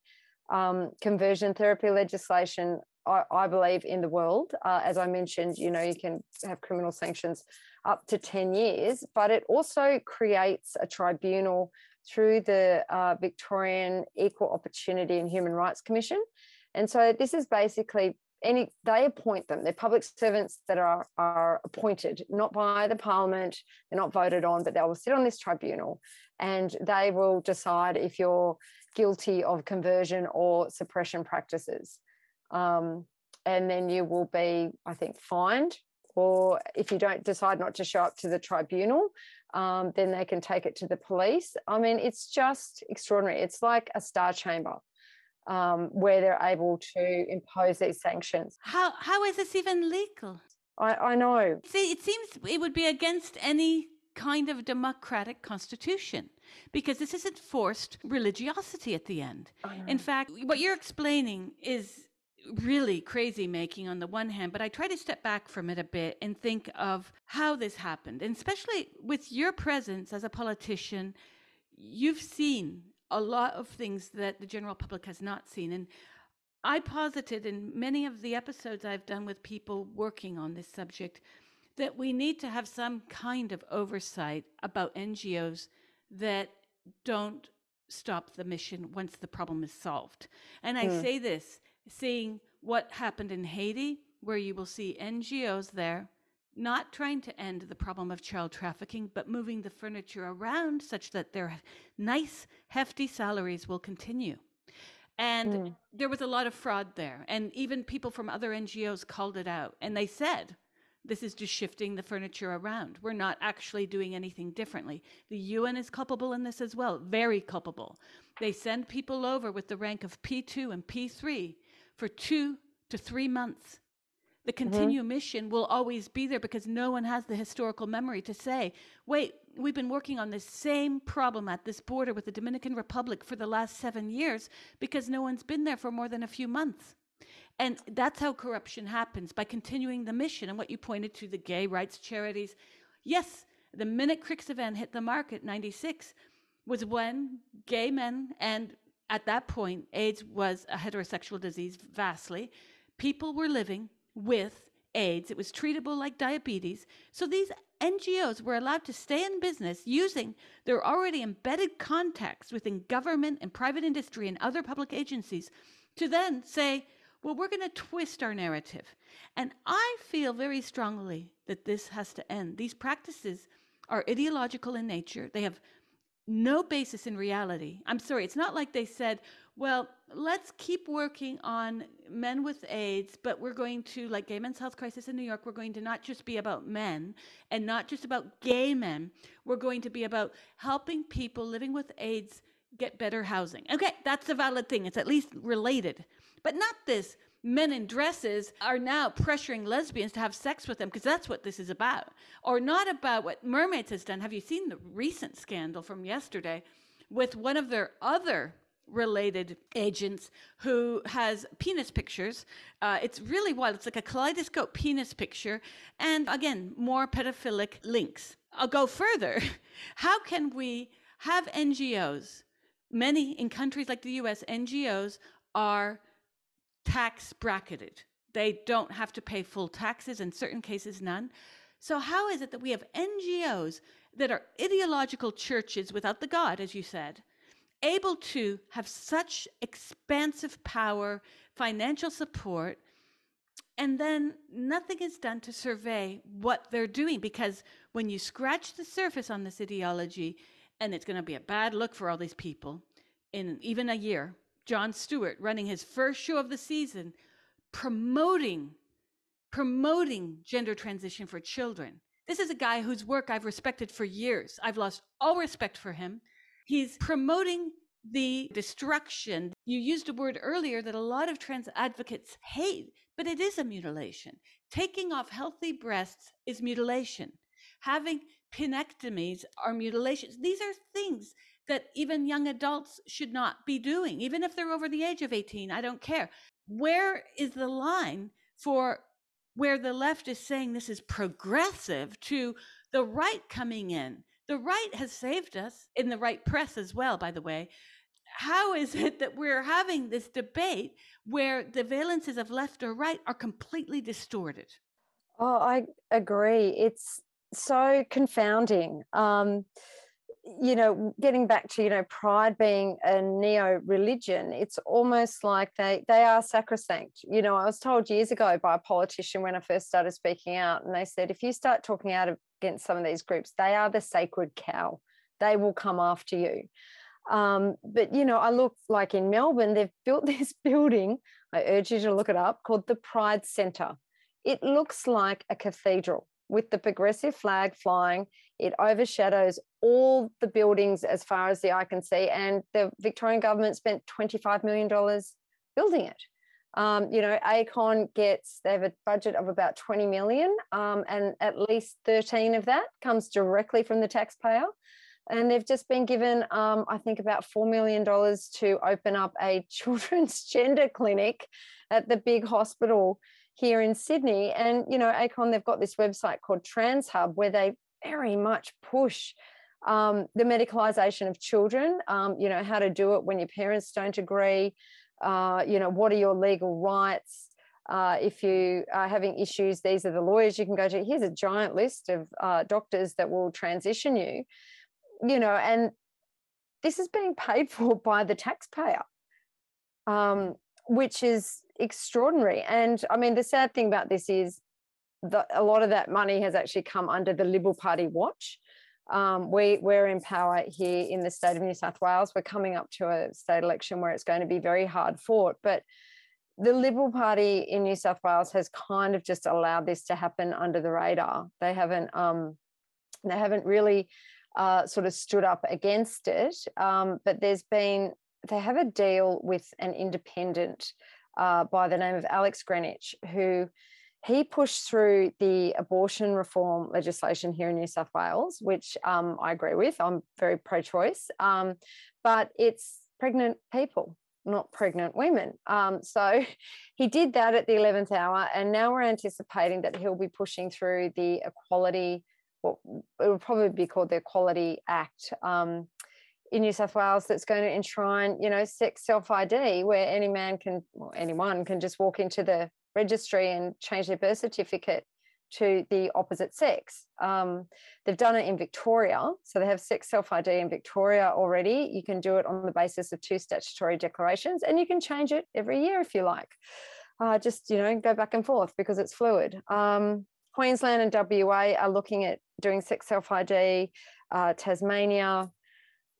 um, conversion therapy legislation, I, I, believe, in the world. Uh, as I mentioned, you know, you can have criminal sanctions up to 10 years, but it also creates a tribunal through the uh, Victorian Equal Opportunity and Human Rights Commission. And so this is basically any they appoint them they're public servants that are are appointed not by the parliament they're not voted on but they will sit on this tribunal and they will decide if you're guilty of conversion or suppression practices um, and then you will be i think fined or if you don't decide not to show up to the tribunal um, then they can take it to the police i mean it's just extraordinary it's like a star chamber um, where they're able to impose these sanctions. How how is this even legal? I, I know. See, it seems it would be against any kind of democratic constitution because this isn't forced religiosity at the end. In fact, what you're explaining is really crazy making on the one hand, but I try to step back from it a bit and think of how this happened. And especially with your presence as a politician, you've seen a lot of things that the general public has not seen. And I posited in many of the episodes I've done with people working on this subject that we need to have some kind of oversight about NGOs that don't stop the mission once the problem is solved. And I mm. say this seeing what happened in Haiti, where you will see NGOs there not trying to end the problem of child trafficking, but moving the furniture around such that their nice, hefty salaries will continue. And mm. there was a lot of fraud there. And even people from other NGOs called it out. And they said, this is just shifting the furniture around. We're not actually doing anything differently. The UN is culpable in this as well, very culpable. They send people over with the rank of P2 and P3 for two to three months the mm-hmm. continuum mm-hmm. mission will always be there because no one has the historical memory to say, wait, we've been working on this same problem at this border with the Dominican Republic for the last seven years because no one's been there for more than a few months. And that's how corruption happens by continuing the mission. And what you pointed to the gay rights charities. Yes, the minute Crixivan hit the market, 96, was when gay men, and at that point, AIDS was a heterosexual disease vastly, people were living with AIDS. It was treatable like diabetes. So these NGOs were allowed to stay in business using their already embedded contacts within government and private industry and other public agencies to then say, well, we're going to twist our narrative. And I feel very strongly that this has to end. These practices are ideological in nature, they have no basis in reality. I'm sorry, it's not like they said, well, let's keep working on men with AIDS, but we're going to, like Gay Men's Health Crisis in New York, we're going to not just be about men and not just about gay men. We're going to be about helping people living with AIDS get better housing. Okay, that's a valid thing. It's at least related, but not this. Men in dresses are now pressuring lesbians to have sex with them because that's what this is about, or not about what Mermaids has done. Have you seen the recent scandal from yesterday with one of their other related agents who has penis pictures. Uh, it's really wild. It's like a kaleidoscope penis picture. And again, more pedophilic links. I'll go further. How can we have NGOs? Many in countries like the US, NGOs are tax bracketed. They don't have to pay full taxes, in certain cases, none. So, how is it that we have NGOs that are ideological churches without the God, as you said, able to have such expansive power, financial support, and then nothing is done to survey what they're doing because when you scratch the surface on this ideology, and it's going to be a bad look for all these people in even a year, Jon Stewart running his first show of the season, promoting promoting gender transition for children. This is a guy whose work I've respected for years. I've lost all respect for him. He's promoting the destruction. You used a word earlier that a lot of trans advocates hate, but it is a mutilation. Taking off healthy breasts is mutilation. Having penectomies are mutilations. These are things that even young adults should not be doing, even if they're over the age of 18. I don't care. Where is the line for where the left is saying this is progressive to the right coming in? The right has saved us in the right press as well, by the way. How is it that we're having this debate where the valences of left or right are completely distorted? Oh, I agree. It's so confounding. Um, you know, getting back to you know pride being a neo religion, it's almost like they they are sacrosanct. You know, I was told years ago by a politician when I first started speaking out, and they said if you start talking out against some of these groups, they are the sacred cow. They will come after you. Um, but you know, I look like in Melbourne, they've built this building. I urge you to look it up called the Pride Centre. It looks like a cathedral with the progressive flag flying. It overshadows all the buildings as far as the eye can see. And the Victorian government spent $25 million building it. Um, you know, ACON gets, they have a budget of about 20 million, um, and at least 13 of that comes directly from the taxpayer. And they've just been given, um, I think, about $4 million to open up a children's gender clinic at the big hospital here in Sydney. And, you know, ACON, they've got this website called TransHub where they very much push um, the medicalisation of children, um, you know, how to do it when your parents don't agree, uh, you know, what are your legal rights? Uh, if you are having issues, these are the lawyers you can go to. Here's a giant list of uh, doctors that will transition you, you know, and this is being paid for by the taxpayer, um, which is extraordinary. And I mean, the sad thing about this is that a lot of that money has actually come under the Liberal Party watch. Um, we, we're in power here in the state of New South Wales. We're coming up to a state election where it's going to be very hard fought. But the Liberal Party in New South Wales has kind of just allowed this to happen under the radar. They haven't um, they haven't really uh, sort of stood up against it. Um, but there's been they have a deal with an independent uh, by the name of Alex Greenwich, who he pushed through the abortion reform legislation here in New South Wales, which um, I agree with. I'm very pro choice, um, but it's pregnant people, not pregnant women. Um, so he did that at the 11th hour, and now we're anticipating that he'll be pushing through the Equality, what it would probably be called the Equality Act. In New South Wales that's going to enshrine, you know, sex self ID, where any man can, or anyone can just walk into the registry and change their birth certificate to the opposite sex. Um, they've done it in Victoria, so they have sex self ID in Victoria already. You can do it on the basis of two statutory declarations, and you can change it every year if you like. Uh, just you know, go back and forth because it's fluid. Um, Queensland and WA are looking at doing sex self ID. Uh, Tasmania,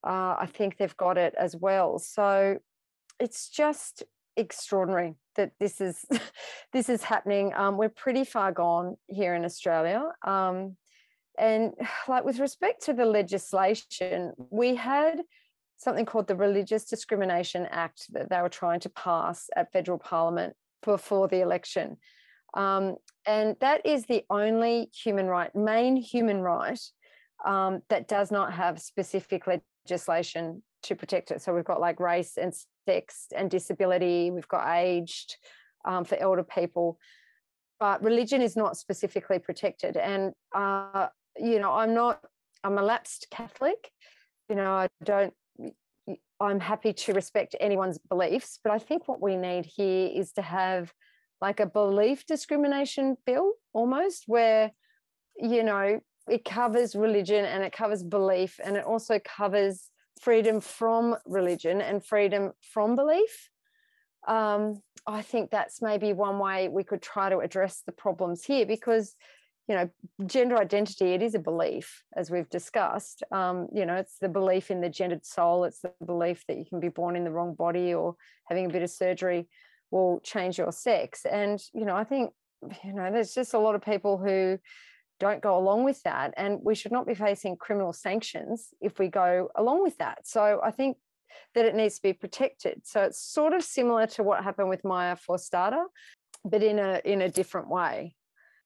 uh, I think they've got it as well. So it's just extraordinary that this is this is happening. Um, we're pretty far gone here in Australia. Um, and like with respect to the legislation, we had something called the Religious Discrimination Act that they were trying to pass at federal parliament before the election. Um, and that is the only human right, main human right, um, that does not have specific legislation to protect it. So we've got like race and sex and disability, we've got aged um, for elder people, but religion is not specifically protected. And, uh, you know, I'm not, I'm a lapsed Catholic. You know, I don't, I'm happy to respect anyone's beliefs, but I think what we need here is to have like a belief discrimination bill almost where, you know, it covers religion and it covers belief and it also covers freedom from religion and freedom from belief. Um, I think that's maybe one way we could try to address the problems here because, you know, gender identity, it is a belief, as we've discussed. Um, you know, it's the belief in the gendered soul, it's the belief that you can be born in the wrong body or having a bit of surgery will change your sex. And, you know, I think, you know, there's just a lot of people who, don't go along with that. And we should not be facing criminal sanctions if we go along with that. So I think that it needs to be protected. So it's sort of similar to what happened with Maya Forstater, but in a in a different way.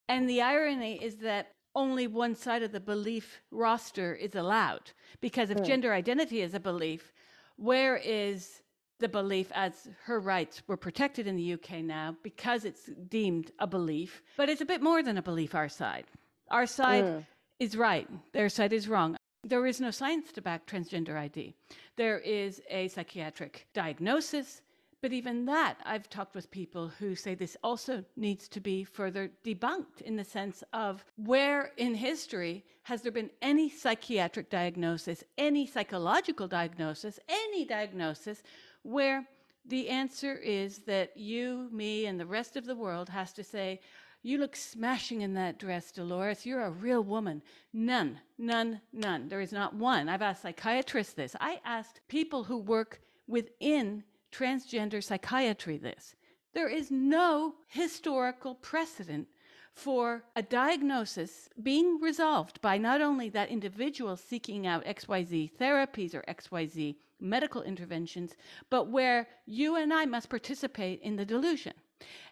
And the irony is that only one side of the belief roster is allowed because if mm. gender identity is a belief, where is the belief as her rights were protected in the UK now because it's deemed a belief, but it's a bit more than a belief, our side. Our side mm. is right, their side is wrong. There is no science to back transgender ID. There is a psychiatric diagnosis, but even that, I've talked with people who say this also needs to be further debunked in the sense of where in history has there been any psychiatric diagnosis, any psychological diagnosis, any diagnosis where the answer is that you, me, and the rest of the world has to say, You look smashing in that dress, Dolores. You're a real woman. None, none, none. There is not one. I've asked psychiatrists this. I asked people who work within transgender psychiatry this. There is no historical precedent for a diagnosis being resolved by not only that individual seeking out XYZ therapies or XYZ medical interventions, but where you and I must participate in the delusion.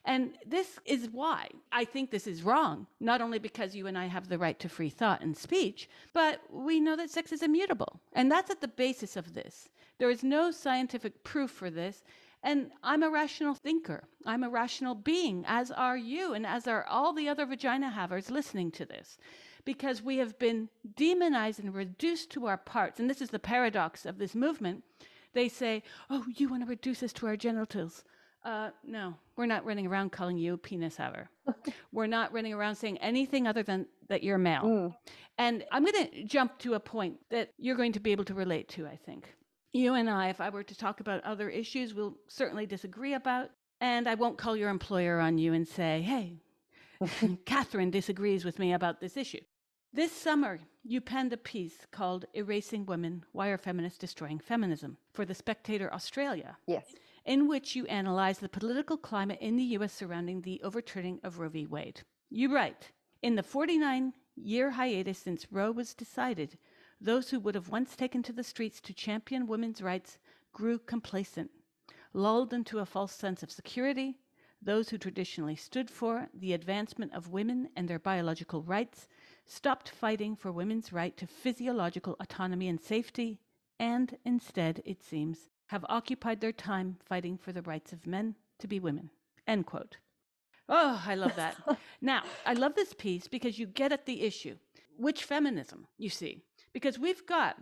And this is why I think this is wrong, not only because you and I have the right to free thought and speech, but we know that sex is immutable. And that's at the basis of this. There is no scientific proof for this. And I'm a rational thinker. I'm a rational being, as are you, and as are all the other vagina havers listening to this. Because we have been demonized and reduced to our parts. And this is the paradox of this movement. They say, Oh, you want to reduce us to our genitals. Uh, no, we're not running around calling you a penis haver. we're not running around saying anything other than that you're male. Mm. And I'm going to jump to a point that you're going to be able to relate to, I think you and I, if I were to talk about other issues, we'll certainly disagree about. And I won't call your employer on you and say, hey, Katherine disagrees with me about this issue. This summer, you penned a piece called Erasing Women Why Are Feminists Destroying Feminism for The Spectator Australia. Yes. In which you analyze the political climate in the U.S. surrounding the overturning of Roe v. Wade. You write In the 49 year hiatus since Roe was decided, those who would have once taken to the streets to champion women's rights grew complacent, lulled into a false sense of security. Those who traditionally stood for the advancement of women and their biological rights stopped fighting for women's right to physiological autonomy and safety, and instead, it seems, have occupied their time fighting for the rights of men to be women. End quote. Oh, I love that. now, I love this piece because you get at the issue. Which feminism, you see? because we've got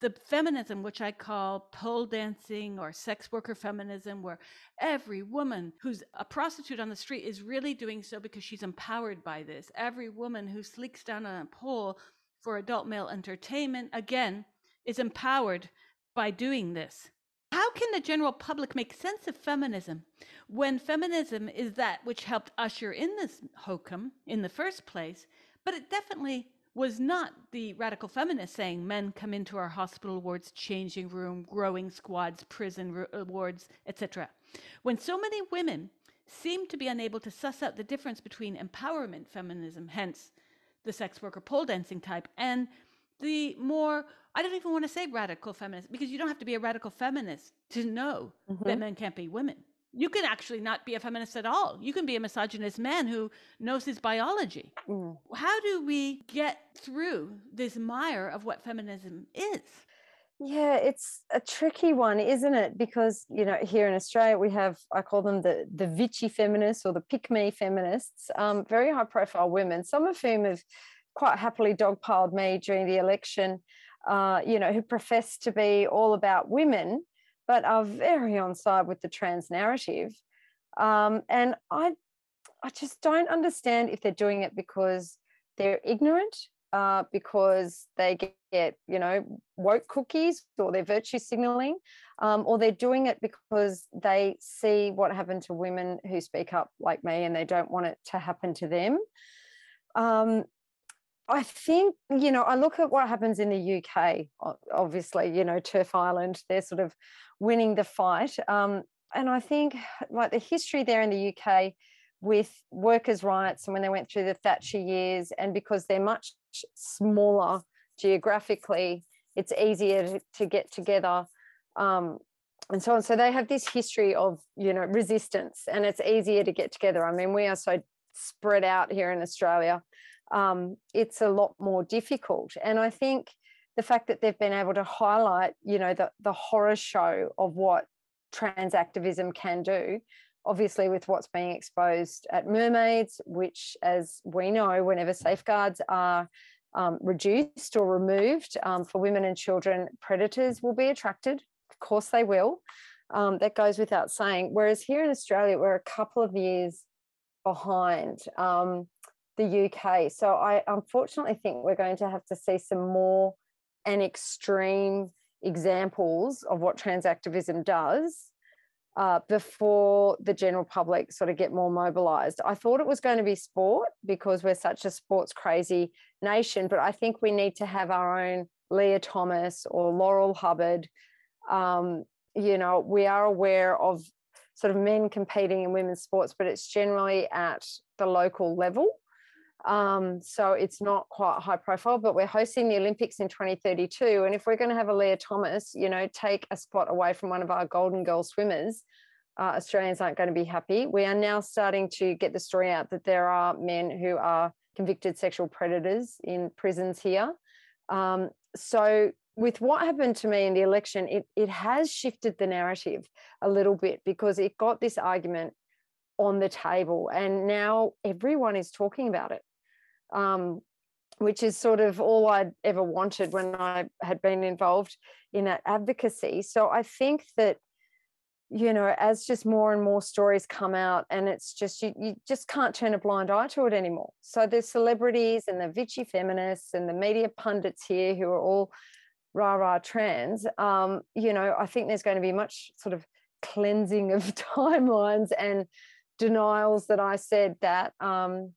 the feminism, which I call pole dancing or sex worker feminism, where every woman who's a prostitute on the street is really doing so because she's empowered by this. Every woman who sleeks down on a pole for adult male entertainment, again, is empowered by doing this. How can the general public make sense of feminism when feminism is that which helped usher in this hokum in the first place, but it definitely was not the radical feminists saying men come into our hospital wards, changing room, growing squads, prison uh, wards, etc. When so many women seem to be unable to suss out the difference between empowerment feminism, hence the sex worker pole dancing type, and the more, I don't even want to say radical feminist, because you don't have to be a radical feminist to know mm-hmm. that men can't be women you can actually not be a feminist at all. You can be a misogynist man who knows his biology. Mm. How do we get through this mire of what feminism is? Yeah, it's a tricky one, isn't it? Because you know, here in Australia, we have I call them the the Vichy feminists or the pick me feminists, um, very high profile women, some of whom have quite happily dogpiled me during the election. Uh, you know, who profess to be all about women, but are very on side with the trans narrative. Um, and I, I just don't understand if they're doing it because they're ignorant, uh, because they get, get, you know, woke cookies or they're virtue signaling, um, or they're doing it because they see what happened to women who speak up like me and they don't want it to happen to them. Um, I think, you know, I look at what happens in the UK, obviously, you know, TERF Island, they're sort of winning the fight. Um, and I think, like, the history there in the UK with workers' rights and when they went through the Thatcher years, and because they're much smaller geographically, it's easier to, get together um, and so on. So they have this history of, you know, resistance and it's easier to get together. I mean, we are so spread out here in Australia. Um, it's a lot more difficult. And I think the fact that they've been able to highlight, you know, the, the horror show of what trans activism can do, obviously with what's being exposed at mermaids, which as we know, whenever safeguards are um, reduced or removed um, for women and children, predators will be attracted Of course they will. Um, that goes without saying. Whereas here in Australia, we're a couple of years behind um, the UK. So I unfortunately think we're going to have to see some more and extreme examples of what trans activism does uh, before the general public sort of get more mobilized. I thought it was going to be sport because we're such a sports crazy nation, but I think we need to have our own Lia Thomas or Laurel Hubbard um, you know, we are aware of sort of men competing in women's sports, but it's generally at the local level. Um, so it's not quite high profile, but we're hosting the Olympics in 2032. And if we're going to have a Lia Thomas, you know, take a spot away from one of our Golden Girl swimmers, uh, Australians aren't going to be happy. We are now starting to get the story out that there are men who are convicted sexual predators in prisons here. Um, so with what happened to me in the election, it, it has shifted the narrative a little bit because it got this argument on the table and now everyone is talking about it, um, which is sort of all I'd ever wanted when I had been involved in that advocacy. So I think that, you know, as just more and more stories come out and it's just, you, you just can't turn a blind eye to it anymore. So the celebrities and the Vichy feminists and the media pundits here who are all rah rah trans, um, you know, I think there's going to be much sort of cleansing of timelines and denials that I said that um,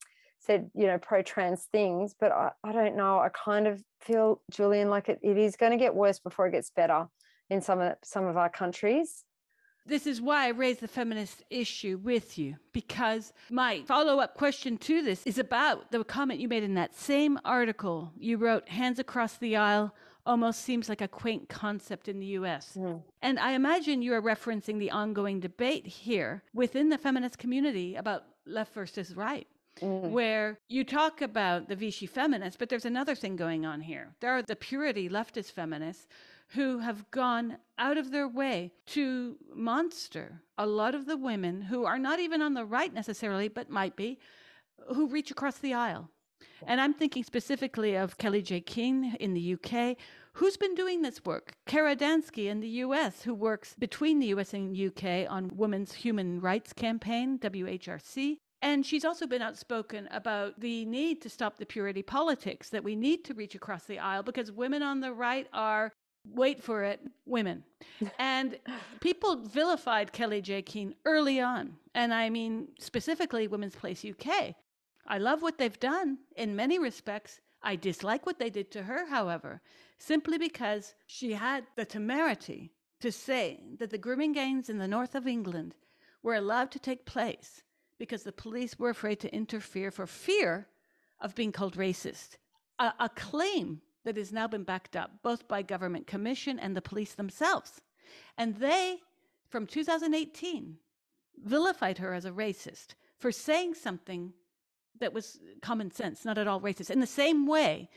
said, you know, pro trans things. But I, I don't know. I kind of feel, Julian, like it, it is going to get worse before it gets better in some of some of our countries. This is why I raised the feminist issue with you, because my follow up question to this is about the comment you made in that same article. You wrote, Hands across the aisle, almost seems like a quaint concept in the US. Mm. And I imagine you are referencing the ongoing debate here within the feminist community about left versus right. Mm. Where you talk about the Vichy feminists, but there's another thing going on here. There are the purity leftist feminists who have gone out of their way to monster a lot of the women who are not even on the right necessarily, but might be, who reach across the aisle and I'm thinking specifically of Kellie-Jay Keen in the UK, who's been doing this work. Kara Dansky in the US, who works between the US and UK on Women's Human Rights Campaign, WHRC. And she's also been outspoken about the need to stop the purity politics, that we need to reach across the aisle because women on the right are wait for it, women. and people vilified Kellie-Jay Keen early on. And I mean, specifically Women's Place UK. I love what they've done in many respects. I dislike what they did to her, however, simply because she had the temerity to say that the grooming gangs in the north of England were allowed to take place because the police were afraid to interfere for fear of being called racist. A, a claim that has now been backed up both by government commission and the police themselves. And they, from 2018, vilified her as a racist for saying something that was common sense, not at all racist. In the same way,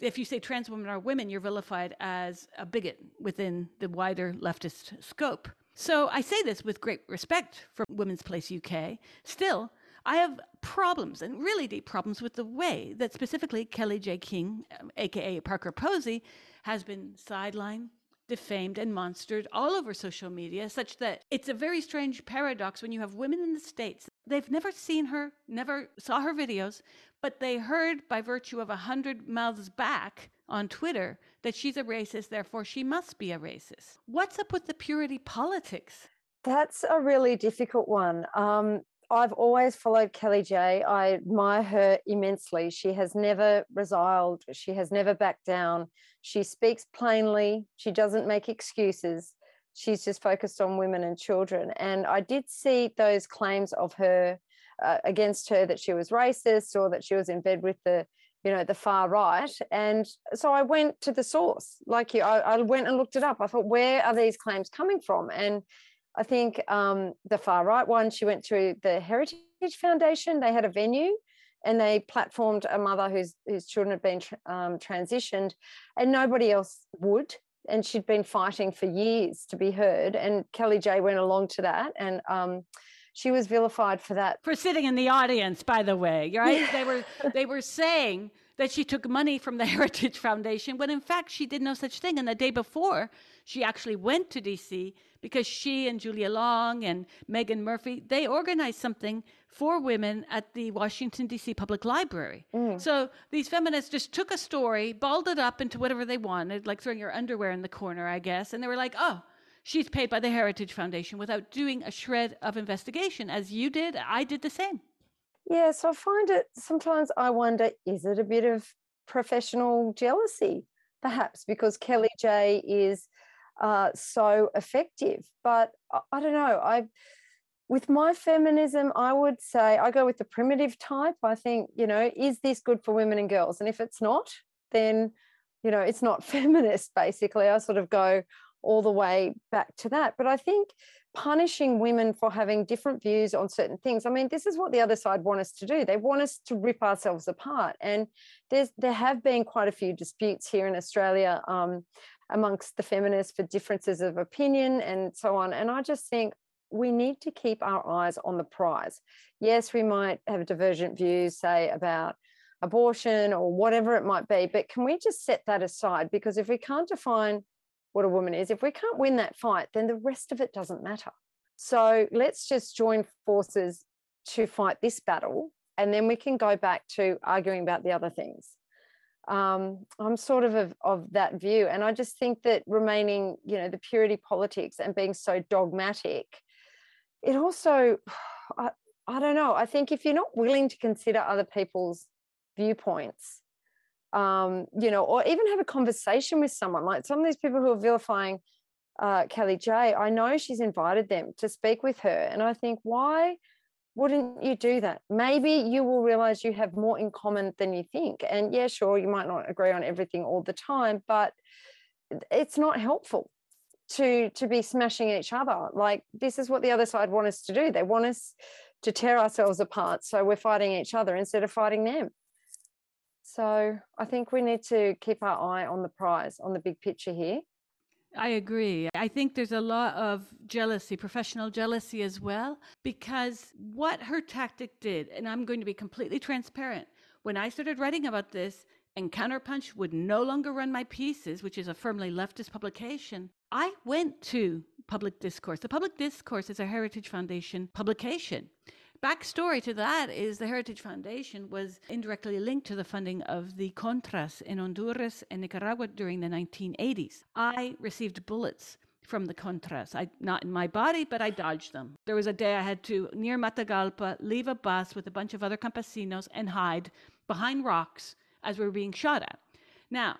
if you say trans women are women, you're vilified as a bigot within the wider leftist scope. So I say this with great respect for Women's Place UK. Still, I have problems and really deep problems with the way that specifically Kellie-Jay Keen, um, aka Parker Posey, has been sidelined, defamed, and monstered all over social media, such that it's a very strange paradox when you have women in the States They've never seen her, never saw her videos, but they heard by virtue of a hundred mouths back on Twitter that she's a racist, therefore she must be a racist. What's up with the purity politics? That's a really difficult one. Um, I've always followed Kellie-Jay. I admire her immensely. She has never resiled, she has never backed down. She speaks plainly, she doesn't make excuses she's just focused on women and children. And I did see those claims of her uh, against her that she was racist or that she was in bed with the you know, the far right. And so I went to the source, like you, I, I went and looked it up. I thought, where are these claims coming from? And I think um, the far right one, she went to the Heritage Foundation. They had a venue and they platformed a mother whose whose children had been um, transitioned, and nobody else would. And she'd been fighting for years to be heard. And Kellie-Jay went along to that, and um, she was vilified for that. For sitting in the audience, by the way, right? Yeah. They were they were saying that she took money from the Heritage Foundation when in fact she did no such thing. And the day before, she actually went to DC because she and Julia Long and Meghan Murphy, they organized something for women at the Washington, D.C. Public Library. Mm. So these feminists just took a story, balled it up into whatever they wanted, like throwing your underwear in the corner, I guess. And they were like, oh, she's paid by the Heritage Foundation without doing a shred of investigation. As you did, I did the same. Yeah, so I find it sometimes I wonder is it a bit of professional jealousy, perhaps, because Kellie-Jay is uh, so effective? But I, I don't know. I with my feminism, I would say I go with the primitive type. I think, you know, is this good for women and girls? And if it's not, then, you know, it's not feminist, basically. I sort of go all the way back to that. But I think punishing women for having different views on certain things. I mean, this is what the other side want us to do. They want us to rip ourselves apart. And there's there have been quite a few disputes here in Australia um, amongst the feminists for differences of opinion and so on. And I just think we need to keep our eyes on the prize. Yes, we might have divergent views, say, about abortion or whatever it might be, but can we just set that aside? Because if we can't define what a woman is, if we can't win that fight, then the rest of it doesn't matter. So let's just join forces to fight this battle, and then we can go back to arguing about the other things. Um, I'm sort of, of of that view, and I just think that remaining, you know, the purity politics and being so dogmatic it also, I, I don't know, I think if you're not willing to consider other people's viewpoints, um, you know, or even have a conversation with someone, like some of these people who are vilifying uh, Kellie-Jay, I know she's invited them to speak with her. And I think, why wouldn't you do that? Maybe you will realize you have more in common than you think. And yeah, sure, you might not agree on everything all the time, but it's not helpful to to be smashing each other like this is what the other side want us to do they want us to tear ourselves apart so we're fighting each other instead of fighting them so i think we need to keep our eye on the prize on the big picture here I agree. I think there's a lot of jealousy, professional jealousy as well, because what her tactic did, and I'm going to be completely transparent, when I started writing about this, and Counterpunch would no longer run my pieces, which is a firmly leftist publication, I went to Public Discourse. The Public Discourse is a Heritage Foundation publication. Backstory to that is the Heritage Foundation was indirectly linked to the funding of the Contras in Honduras and Nicaragua during the 1980s. I received bullets from the Contras. I, not in my body, but I dodged them. There was a day I had to, near Matagalpa, leave a bus with a bunch of other campesinos and hide behind rocks as we were being shot at. Now,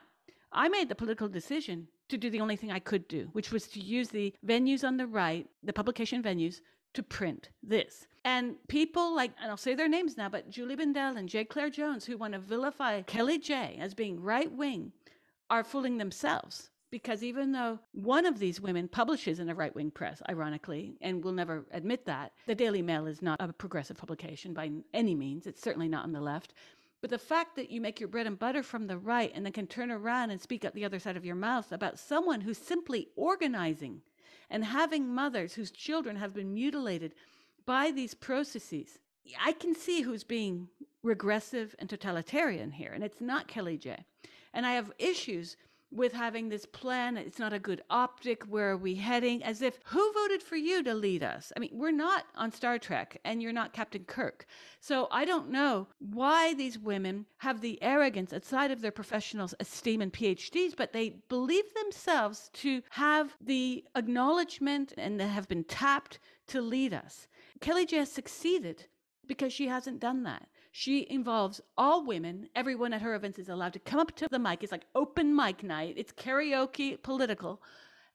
I made the political decision to do the only thing I could do, which was to use the venues on the right, the publication venues, to print this. And people like, and I'll say their names now, but Julie Bindel and J. Clare Jones, who want to vilify Kellie-Jay as being right wing, are fooling themselves. Because even though one of these women publishes in a right wing press, ironically, and will never admit that, the Daily Mail is not a progressive publication by any means. It's certainly not on the left. But the fact that you make your bread and butter from the right and then can turn around and speak out the other side of your mouth about someone who's simply organizing and having mothers whose children have been mutilated by these processes, I can see who's being regressive and totalitarian here. And it's not Kellie-Jay. And I have issues with having this plan. It's not a good optic. Where are we heading? As if who voted for you to lead us? I mean, we're not on Star Trek and you're not Captain Kirk. So I don't know why these women have the arrogance outside of their professional esteem and PhDs, but they believe themselves to have the acknowledgement and they have been tapped to lead us. Kellie-Jay has succeeded because she hasn't done that. She involves all women. Everyone at her events is allowed to come up to the mic. It's like open mic night. It's karaoke political.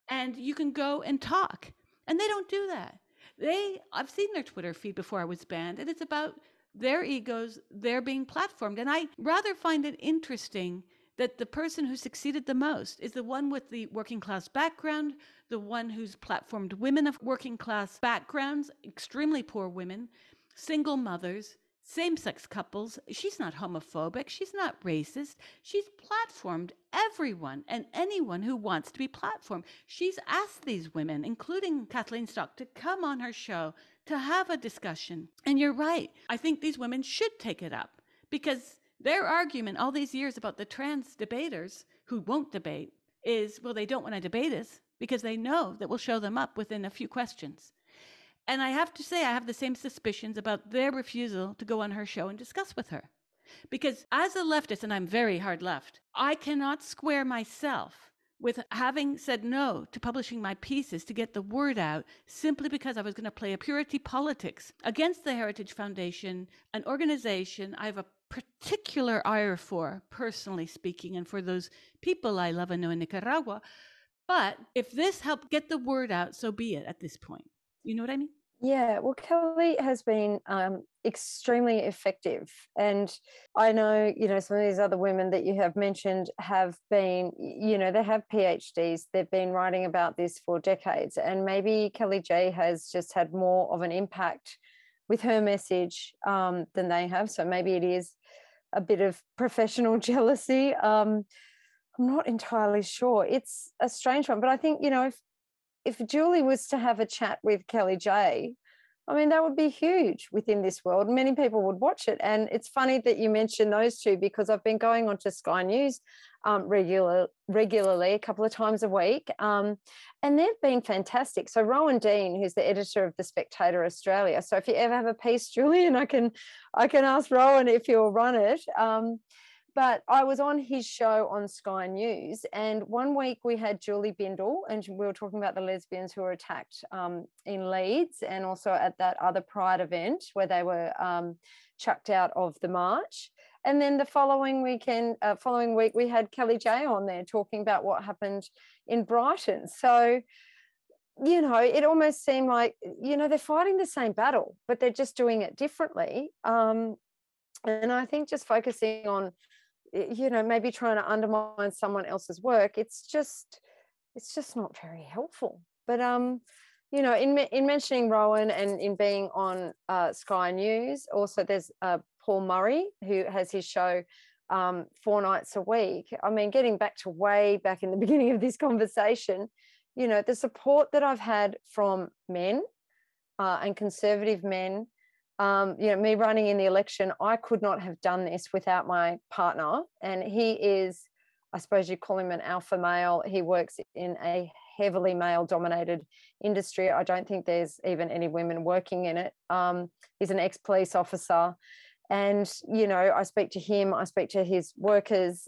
And you can go and talk. And they don't do that. They I've seen their Twitter feed before I was banned, and it's about their egos, they're being platformed. And I rather find it interesting that the person who succeeded the most is the one with the working class background, the one who's platformed women of working class backgrounds, extremely poor women, single mothers, same sex couples. She's not homophobic. She's not racist. She's platformed everyone and anyone who wants to be platformed. She's asked these women, including Kathleen Stock, to come on her show to have a discussion. And you're right. I think these women should take it up because their argument all these years about the trans debaters who won't debate is well, they don't want to debate us because they know that we'll show them up within a few questions. And I have to say, I have the same suspicions about their refusal to go on her show and discuss with her. Because as a leftist, and I'm very hard left, I cannot square myself with having said no to publishing my pieces to get the word out simply because I was going to play a purity politics against the Heritage Foundation, an organization I have a particular ire for, personally speaking, and for those people I love and know in Nicaragua. But if this helped get the word out, so be it at this point. You know what I mean? Yeah, well, Kelly has been um, extremely effective. And I know, you know, some of these other women that you have mentioned have been, you know, they have PhDs, they've been writing about this for decades. And maybe Kellie-Jay has just had more of an impact with her message um, than they have. So maybe it is a bit of professional jealousy. Um, I'm not entirely sure. It's a strange one, but I think, you know, if if Julie was to have a chat with Kellie-Jay, I mean, that would be huge within this world. Many people would watch it. And it's funny that you mentioned those two because I've been going on to Sky News um, regular, regularly, a couple of times a week. Um, and they've been fantastic. So Rowan Dean, who's the editor of The Spectator Australia. So if you ever have a piece, Julian, I can I can ask Rowan if he'll run it. Um, but I was on his show on Sky News, and one week we had Julie Bindel, and we were talking about the lesbians who were attacked um, in Leeds, and also at that other Pride event where they were um, chucked out of the march. And then the following weekend, uh, following week, we had Kellie-Jay on there talking about what happened in Brighton. So, you know, it almost seemed like you know they're fighting the same battle, but they're just doing it differently. Um, and I think just focusing on you know maybe trying to undermine someone else's work it's just it's just not very helpful. But um you know in in mentioning rowan and in being on uh, sky news also there's uh, paul murray who has his show um, four nights a week. I mean getting back to way back in the beginning of this conversation you know the support that i've had from men uh, and conservative men um, you know, me running in the election, I could not have done this without my partner. And he is, I suppose you call him an alpha male. He works in a heavily male dominated industry. I don't think there's even any women working in it. Um, he's an ex police officer. And, you know, I speak to him, I speak to his workers,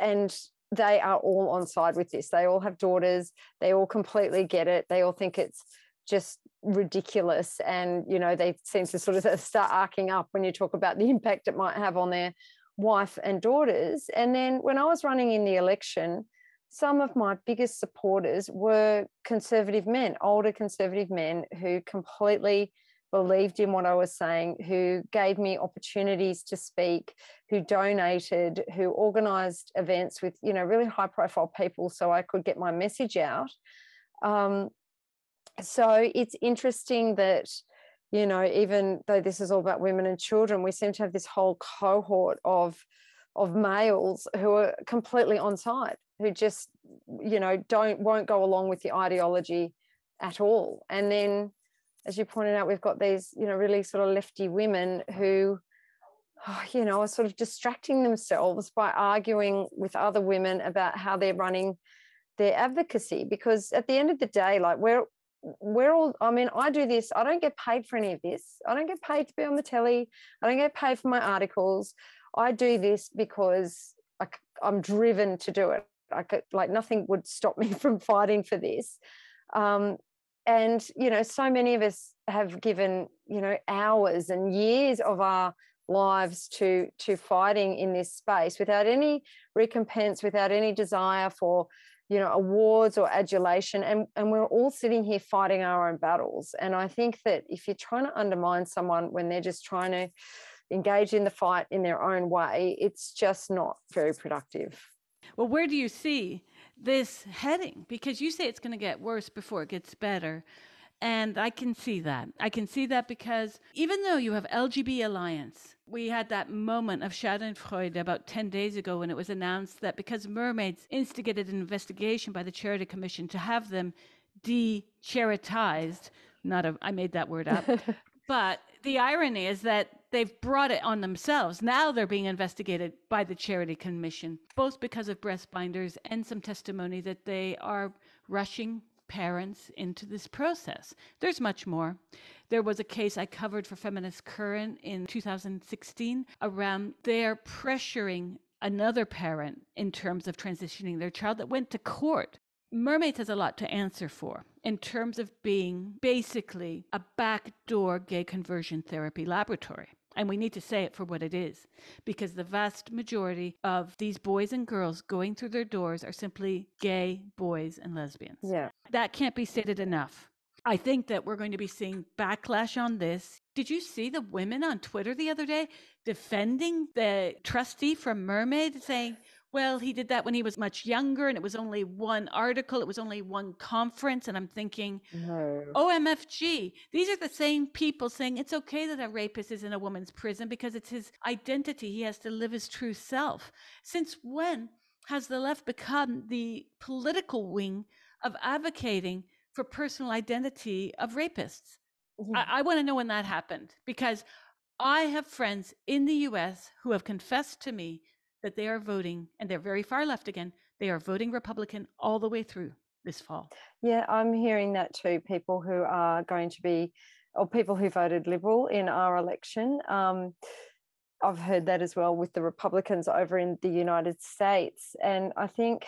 and they are all on side with this. They all have daughters. They all completely get it. They all think it's just ridiculous and you know they seem to sort of start arcing up when you talk about the impact it might have on their wife and daughters. And then when i was running in the election some of my biggest supporters were conservative men older conservative men who completely believed in what i was saying who gave me opportunities to speak who donated who organized events with you know really high profile people so i could get my message out. Um, so it's interesting that you know even though this is all about women and children we seem to have this whole cohort of of males who are completely on side who just you know don't won't go along with the ideology at all. And then as you pointed out we've got these you know really sort of lefty women who oh, you know are sort of distracting themselves by arguing with other women about how they're running their advocacy. Because at the end of the day like we're we're all i mean i do this i don't get paid for any of this. I don't get paid to be on the telly. I don't get paid for my articles. I do this because I, i'm driven to do it. I could, like nothing would stop me from fighting for this. Um, and you know so many of us have given you know hours and years of our lives to to fighting in this space without any recompense without any desire for you know awards or adulation and and we're all sitting here fighting our own battles and i think that if you're trying to undermine someone when they're just trying to engage in the fight in their own way, it's just not very productive. Well, where do you see this heading? Because you say it's going to get worse before it gets better. And I can see that. I can see that because even though you have LGB Alliance, we had that moment of Schadenfreude about 10 days ago when it was announced that because mermaids instigated an investigation by the Charity Commission to have them de-charitized, not a, I made that word up, but the irony is that they've brought it on themselves. Now they're being investigated by the Charity Commission, both because of breast binders and some testimony that they are rushing parents into this process. There's much more. There was a case I covered for Feminist Current in 2016 around their pressuring another parent in terms of transitioning their child that went to court. Mermaids has a lot to answer for in terms of being basically a backdoor gay conversion therapy laboratory. And we need to say it for what it is, because the vast majority of these boys and girls going through their doors are simply gay boys and lesbians. Yeah. That can't be stated enough. I think that we're going to be seeing backlash on this. Did you see the women on Twitter the other day defending the trustee from Mermaid saying, well, he did that when he was much younger and it was only one article, it was only one conference. And I'm thinking, no. OMFG, these are the same people saying it's okay that a rapist is in a woman's prison because it's his identity. He has to live his true self. Since when has the left become the political wing of advocating for personal identity of rapists? Mm-hmm. I, I want to know when that happened because I have friends in the US who have confessed to me that they are voting, and they're very far left again, they are voting Republican all the way through this fall. Yeah, I'm hearing that too. People who are going to be, or people who voted Liberal in our election. Um, I've heard that as well with the Republicans over in the United States. And I think,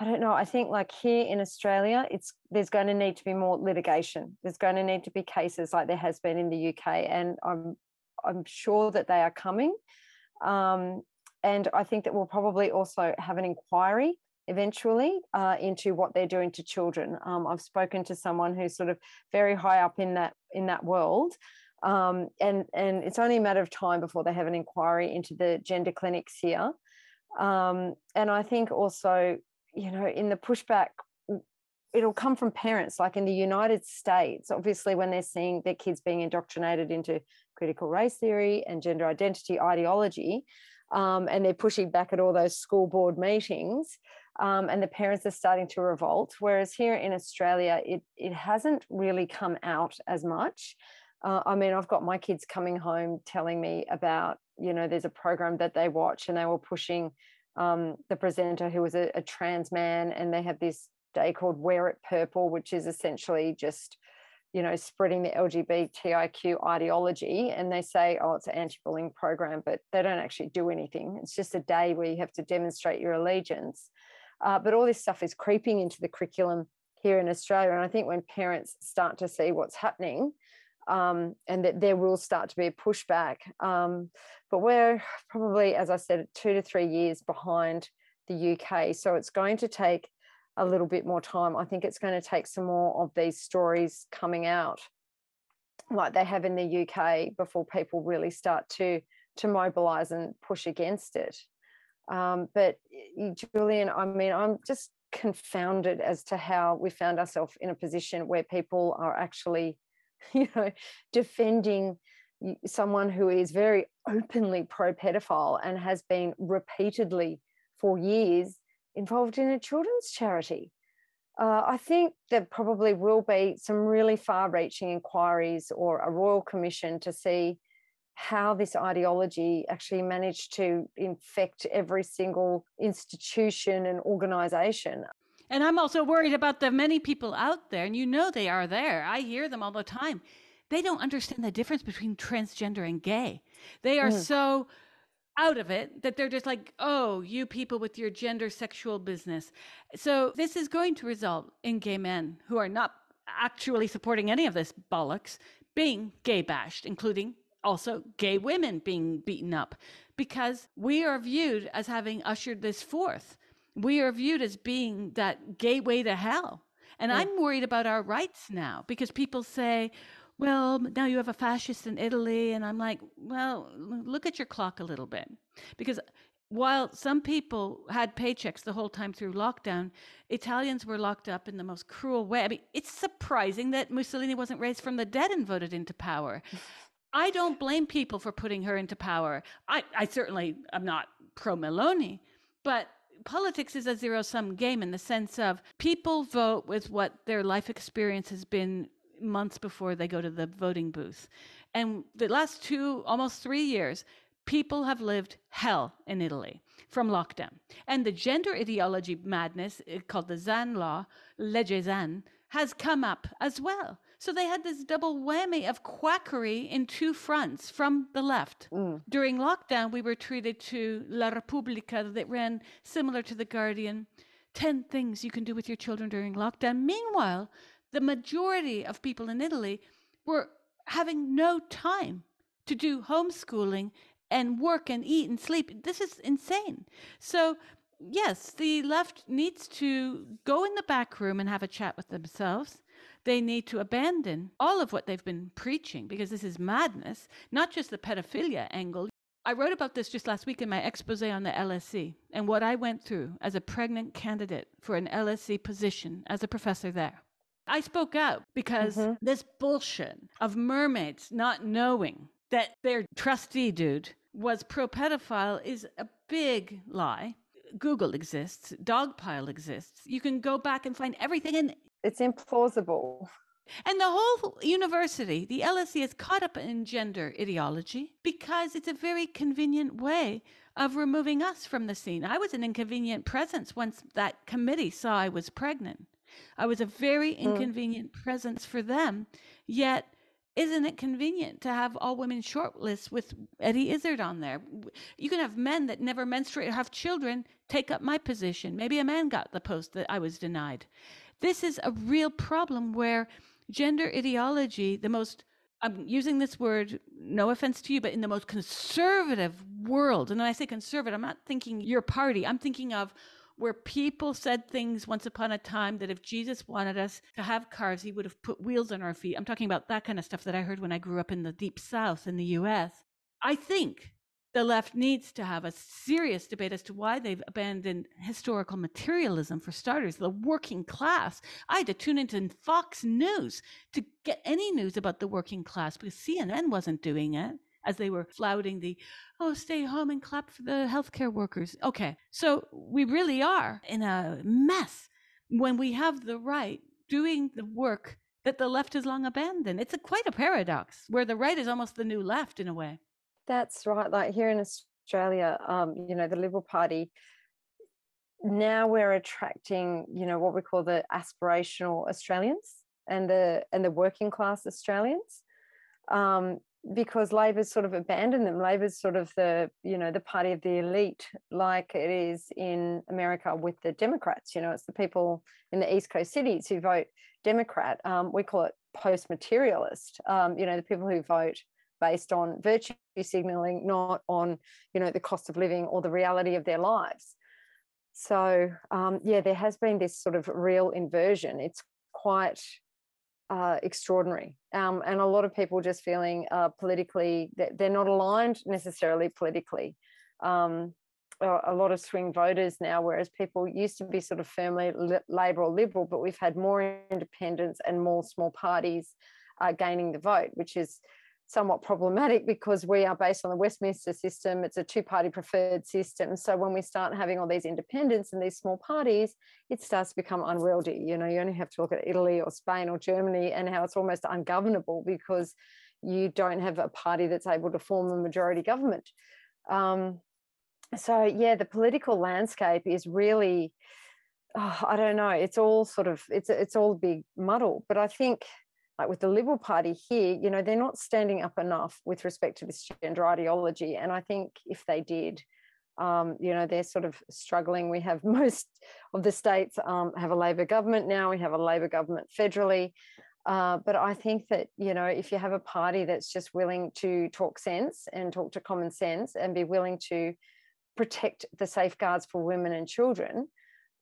I don't know, I think like here in Australia, it's there's going to need to be more litigation. There's going to need to be cases like there has been in the UK. And I'm I'm sure that they are coming. Um, and I think that we'll probably also have an inquiry eventually uh, into what they're doing to children. Um, I've spoken to someone who's sort of very high up in that in that world, um, and and it's only a matter of time before they have an inquiry into the gender clinics here. Um, and I think also, you know, in the pushback, it'll come from parents. Like in the United States, obviously, when they're seeing their kids being indoctrinated into critical race theory and gender identity ideology, um, and they're pushing back at all those school board meetings. Um, and the parents are starting to revolt. Whereas here in Australia, it, it hasn't really come out as much. Uh, I mean, I've got my kids coming home telling me about, you know, there's a program that they watch and they were pushing um, the presenter who was a, a trans man, and they have this day called Wear It Purple, which is essentially just you know, spreading the LGBTIQ ideology and they say, oh, it's an anti-bullying program, but they don't actually do anything. It's just a day where you have to demonstrate your allegiance. Uh, but all this stuff is creeping into the curriculum here in Australia. And I think when parents start to see what's happening, um, and that there will start to be a pushback. Um, but we're probably, as I said, two to three years behind the UK. So it's going to take a little bit more time. I think it's going to take some more of these stories coming out like they have in the UK before people really start to to mobilize and push against it. Um, but Julian, I mean, I'm just confounded as to how we found ourselves in a position where people are actually, you know, defending someone who is very openly pro pedophile and has been repeatedly for years involved in a children's charity. Uh, I think there probably will be some really far reaching inquiries or a royal commission to see how this ideology actually managed to infect every single institution and organization. And I'm also worried about the many people out there, and you know they are there. I hear them all the time. They don't understand the difference between transgender and gay. They are mm. so out of it that they're just like, oh, you people with your gender sexual business. So this is going to result in gay men who are not actually supporting any of this bollocks being gay bashed, including also gay women being beaten up because we are viewed as having ushered this forth. We are viewed as being that gateway to hell. And I'm worried about our rights now because people say, well, now you have a fascist in Italy. And I'm like, well, look at your clock a little bit. Because while some people had paychecks the whole time through lockdown, Italians were locked up in the most cruel way. I mean, it's surprising that Mussolini wasn't raised from the dead and voted into power. I don't blame people for putting her into power. I, I certainly am not pro Meloni, but politics is a zero sum game in the sense of people vote with what their life experience has been months before they go to the voting booth. And the last two, almost three years, people have lived hell in Italy from lockdown. And the gender ideology madness eh, called the Zan law, Legge Zan, has come up as well. So they had this double whammy of quackery in two fronts from the left. Mm. During lockdown, we were treated to La Repubblica that ran similar to The Guardian 10 things you can do with your children during lockdown. Meanwhile, the majority of people in Italy were having no time to do homeschooling and work and eat and sleep. This is insane. So, yes, the left needs to go in the back room and have a chat with themselves. They need to abandon all of what they've been preaching because this is madness, not just the pedophilia angle. I wrote about this just last week in my expose on the LSE and what I went through as a pregnant candidate for an LSE position as a professor there. I spoke out because mm-hmm. this bullshit of mermaids not knowing that their trustee dude was pro pedophile is a big lie. Google exists, Dogpile exists. You can go back and find everything and it's implausible. And the whole university, the LSE, is caught up in gender ideology because it's a very convenient way of removing us from the scene. I was an inconvenient presence once that committee saw I was pregnant. I was a very mm. inconvenient mm. presence for them. Yet isn't it convenient to have all women shortlists with Eddie Izzard on there? You can have men that never menstruate or have children take up my position. Maybe a man got the post that I was denied. This is a real problem where gender ideology, the most I'm using this word, no offense to you, but in the most conservative world, and when I say conservative, I'm not thinking your party, I'm thinking of where people said things once upon a time that if Jesus wanted us to have cars, he would have put wheels on our feet. I'm talking about that kind of stuff that I heard when I grew up in the deep south in the US. I think the left needs to have a serious debate as to why they've abandoned historical materialism for starters the working class i had to tune into fox news to get any news about the working class because cnn wasn't doing it as they were flouting the, oh, stay home and clap for the healthcare workers. Okay, so we really are in a mess when we have the right doing the work that the left has long abandoned. It's a, quite a paradox where the right is almost the new left in a way. That's right. Like here in Australia, um, you know, the Liberal Party, now we're attracting, you know, what we call the aspirational Australians and the and the working class Australians. Um, because Labor's sort of abandoned them. Labor's sort of the, you know, the party of the elite, like it is in America with the Democrats. You know, it's the people in the East Coast cities who vote Democrat. Um, we call it post-materialist. Um, you know, the people who vote based on virtue signaling, not on, you know, the cost of living or the reality of their lives. So um, yeah, there has been this sort of real inversion. It's quite uh, extraordinary. Um, and a lot of people just feeling uh, politically they're not aligned necessarily politically. Um, a lot of swing voters now, whereas people used to be sort of firmly Labor or Liberal, but we've had more independents and more small parties uh, gaining the vote, which is somewhat problematic because we are based on the Westminster system. It's a two party preferred system. So when we start having all these independents and these small parties, it starts to become unwieldy. You know, you only have to look at Italy or Spain or Germany and how it's almost ungovernable because you don't have a party that's able to form a majority government. Um, so, yeah, the political landscape is really. Oh, I don't know. It's all sort of it's it's all big muddle. But I think like with the Liberal Party here, you know, they're not standing up enough with respect to this gender ideology. And I think if they did, um, you know, they're sort of struggling. We have most of the states um, have a Labor government now. We have a Labor government federally. Uh, but I think that, you know, if you have a party that's just willing to talk sense and talk to common sense and be willing to protect the safeguards for women and children,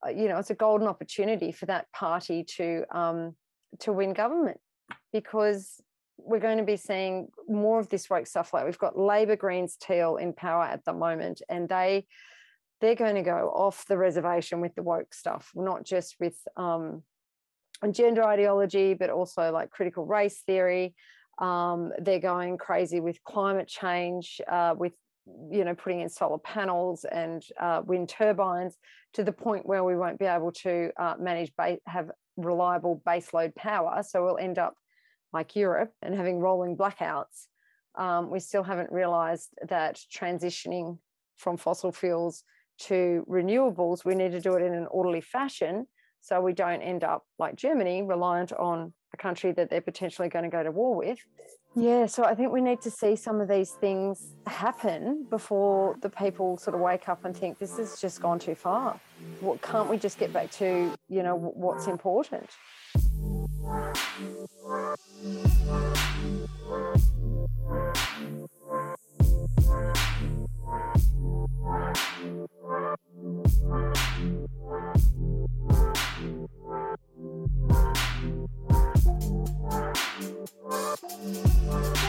uh, you know, it's a golden opportunity for that party to um, to win government because we're going to be seeing more of this woke stuff. Like we've got Labor Greens Teal in power at the moment, and they they're going to go off the reservation with the woke stuff, not just with um, gender ideology, but also like critical race theory. Um, they're going crazy with climate change, uh, with you know putting in solar panels and uh, wind turbines to the point where we won't be able to uh, manage ba- have reliable baseload power. So we'll end up like Europe and having rolling blackouts. Um, we still haven't realised that transitioning from fossil fuels to renewables, we need to do it in an orderly fashion so we don't end up like Germany, reliant on a country that they're potentially going to go to war with. Yeah, so I think we need to see some of these things happen before the people sort of wake up and think this has just gone too far. What can't we just get back to, you know, what's important? Thank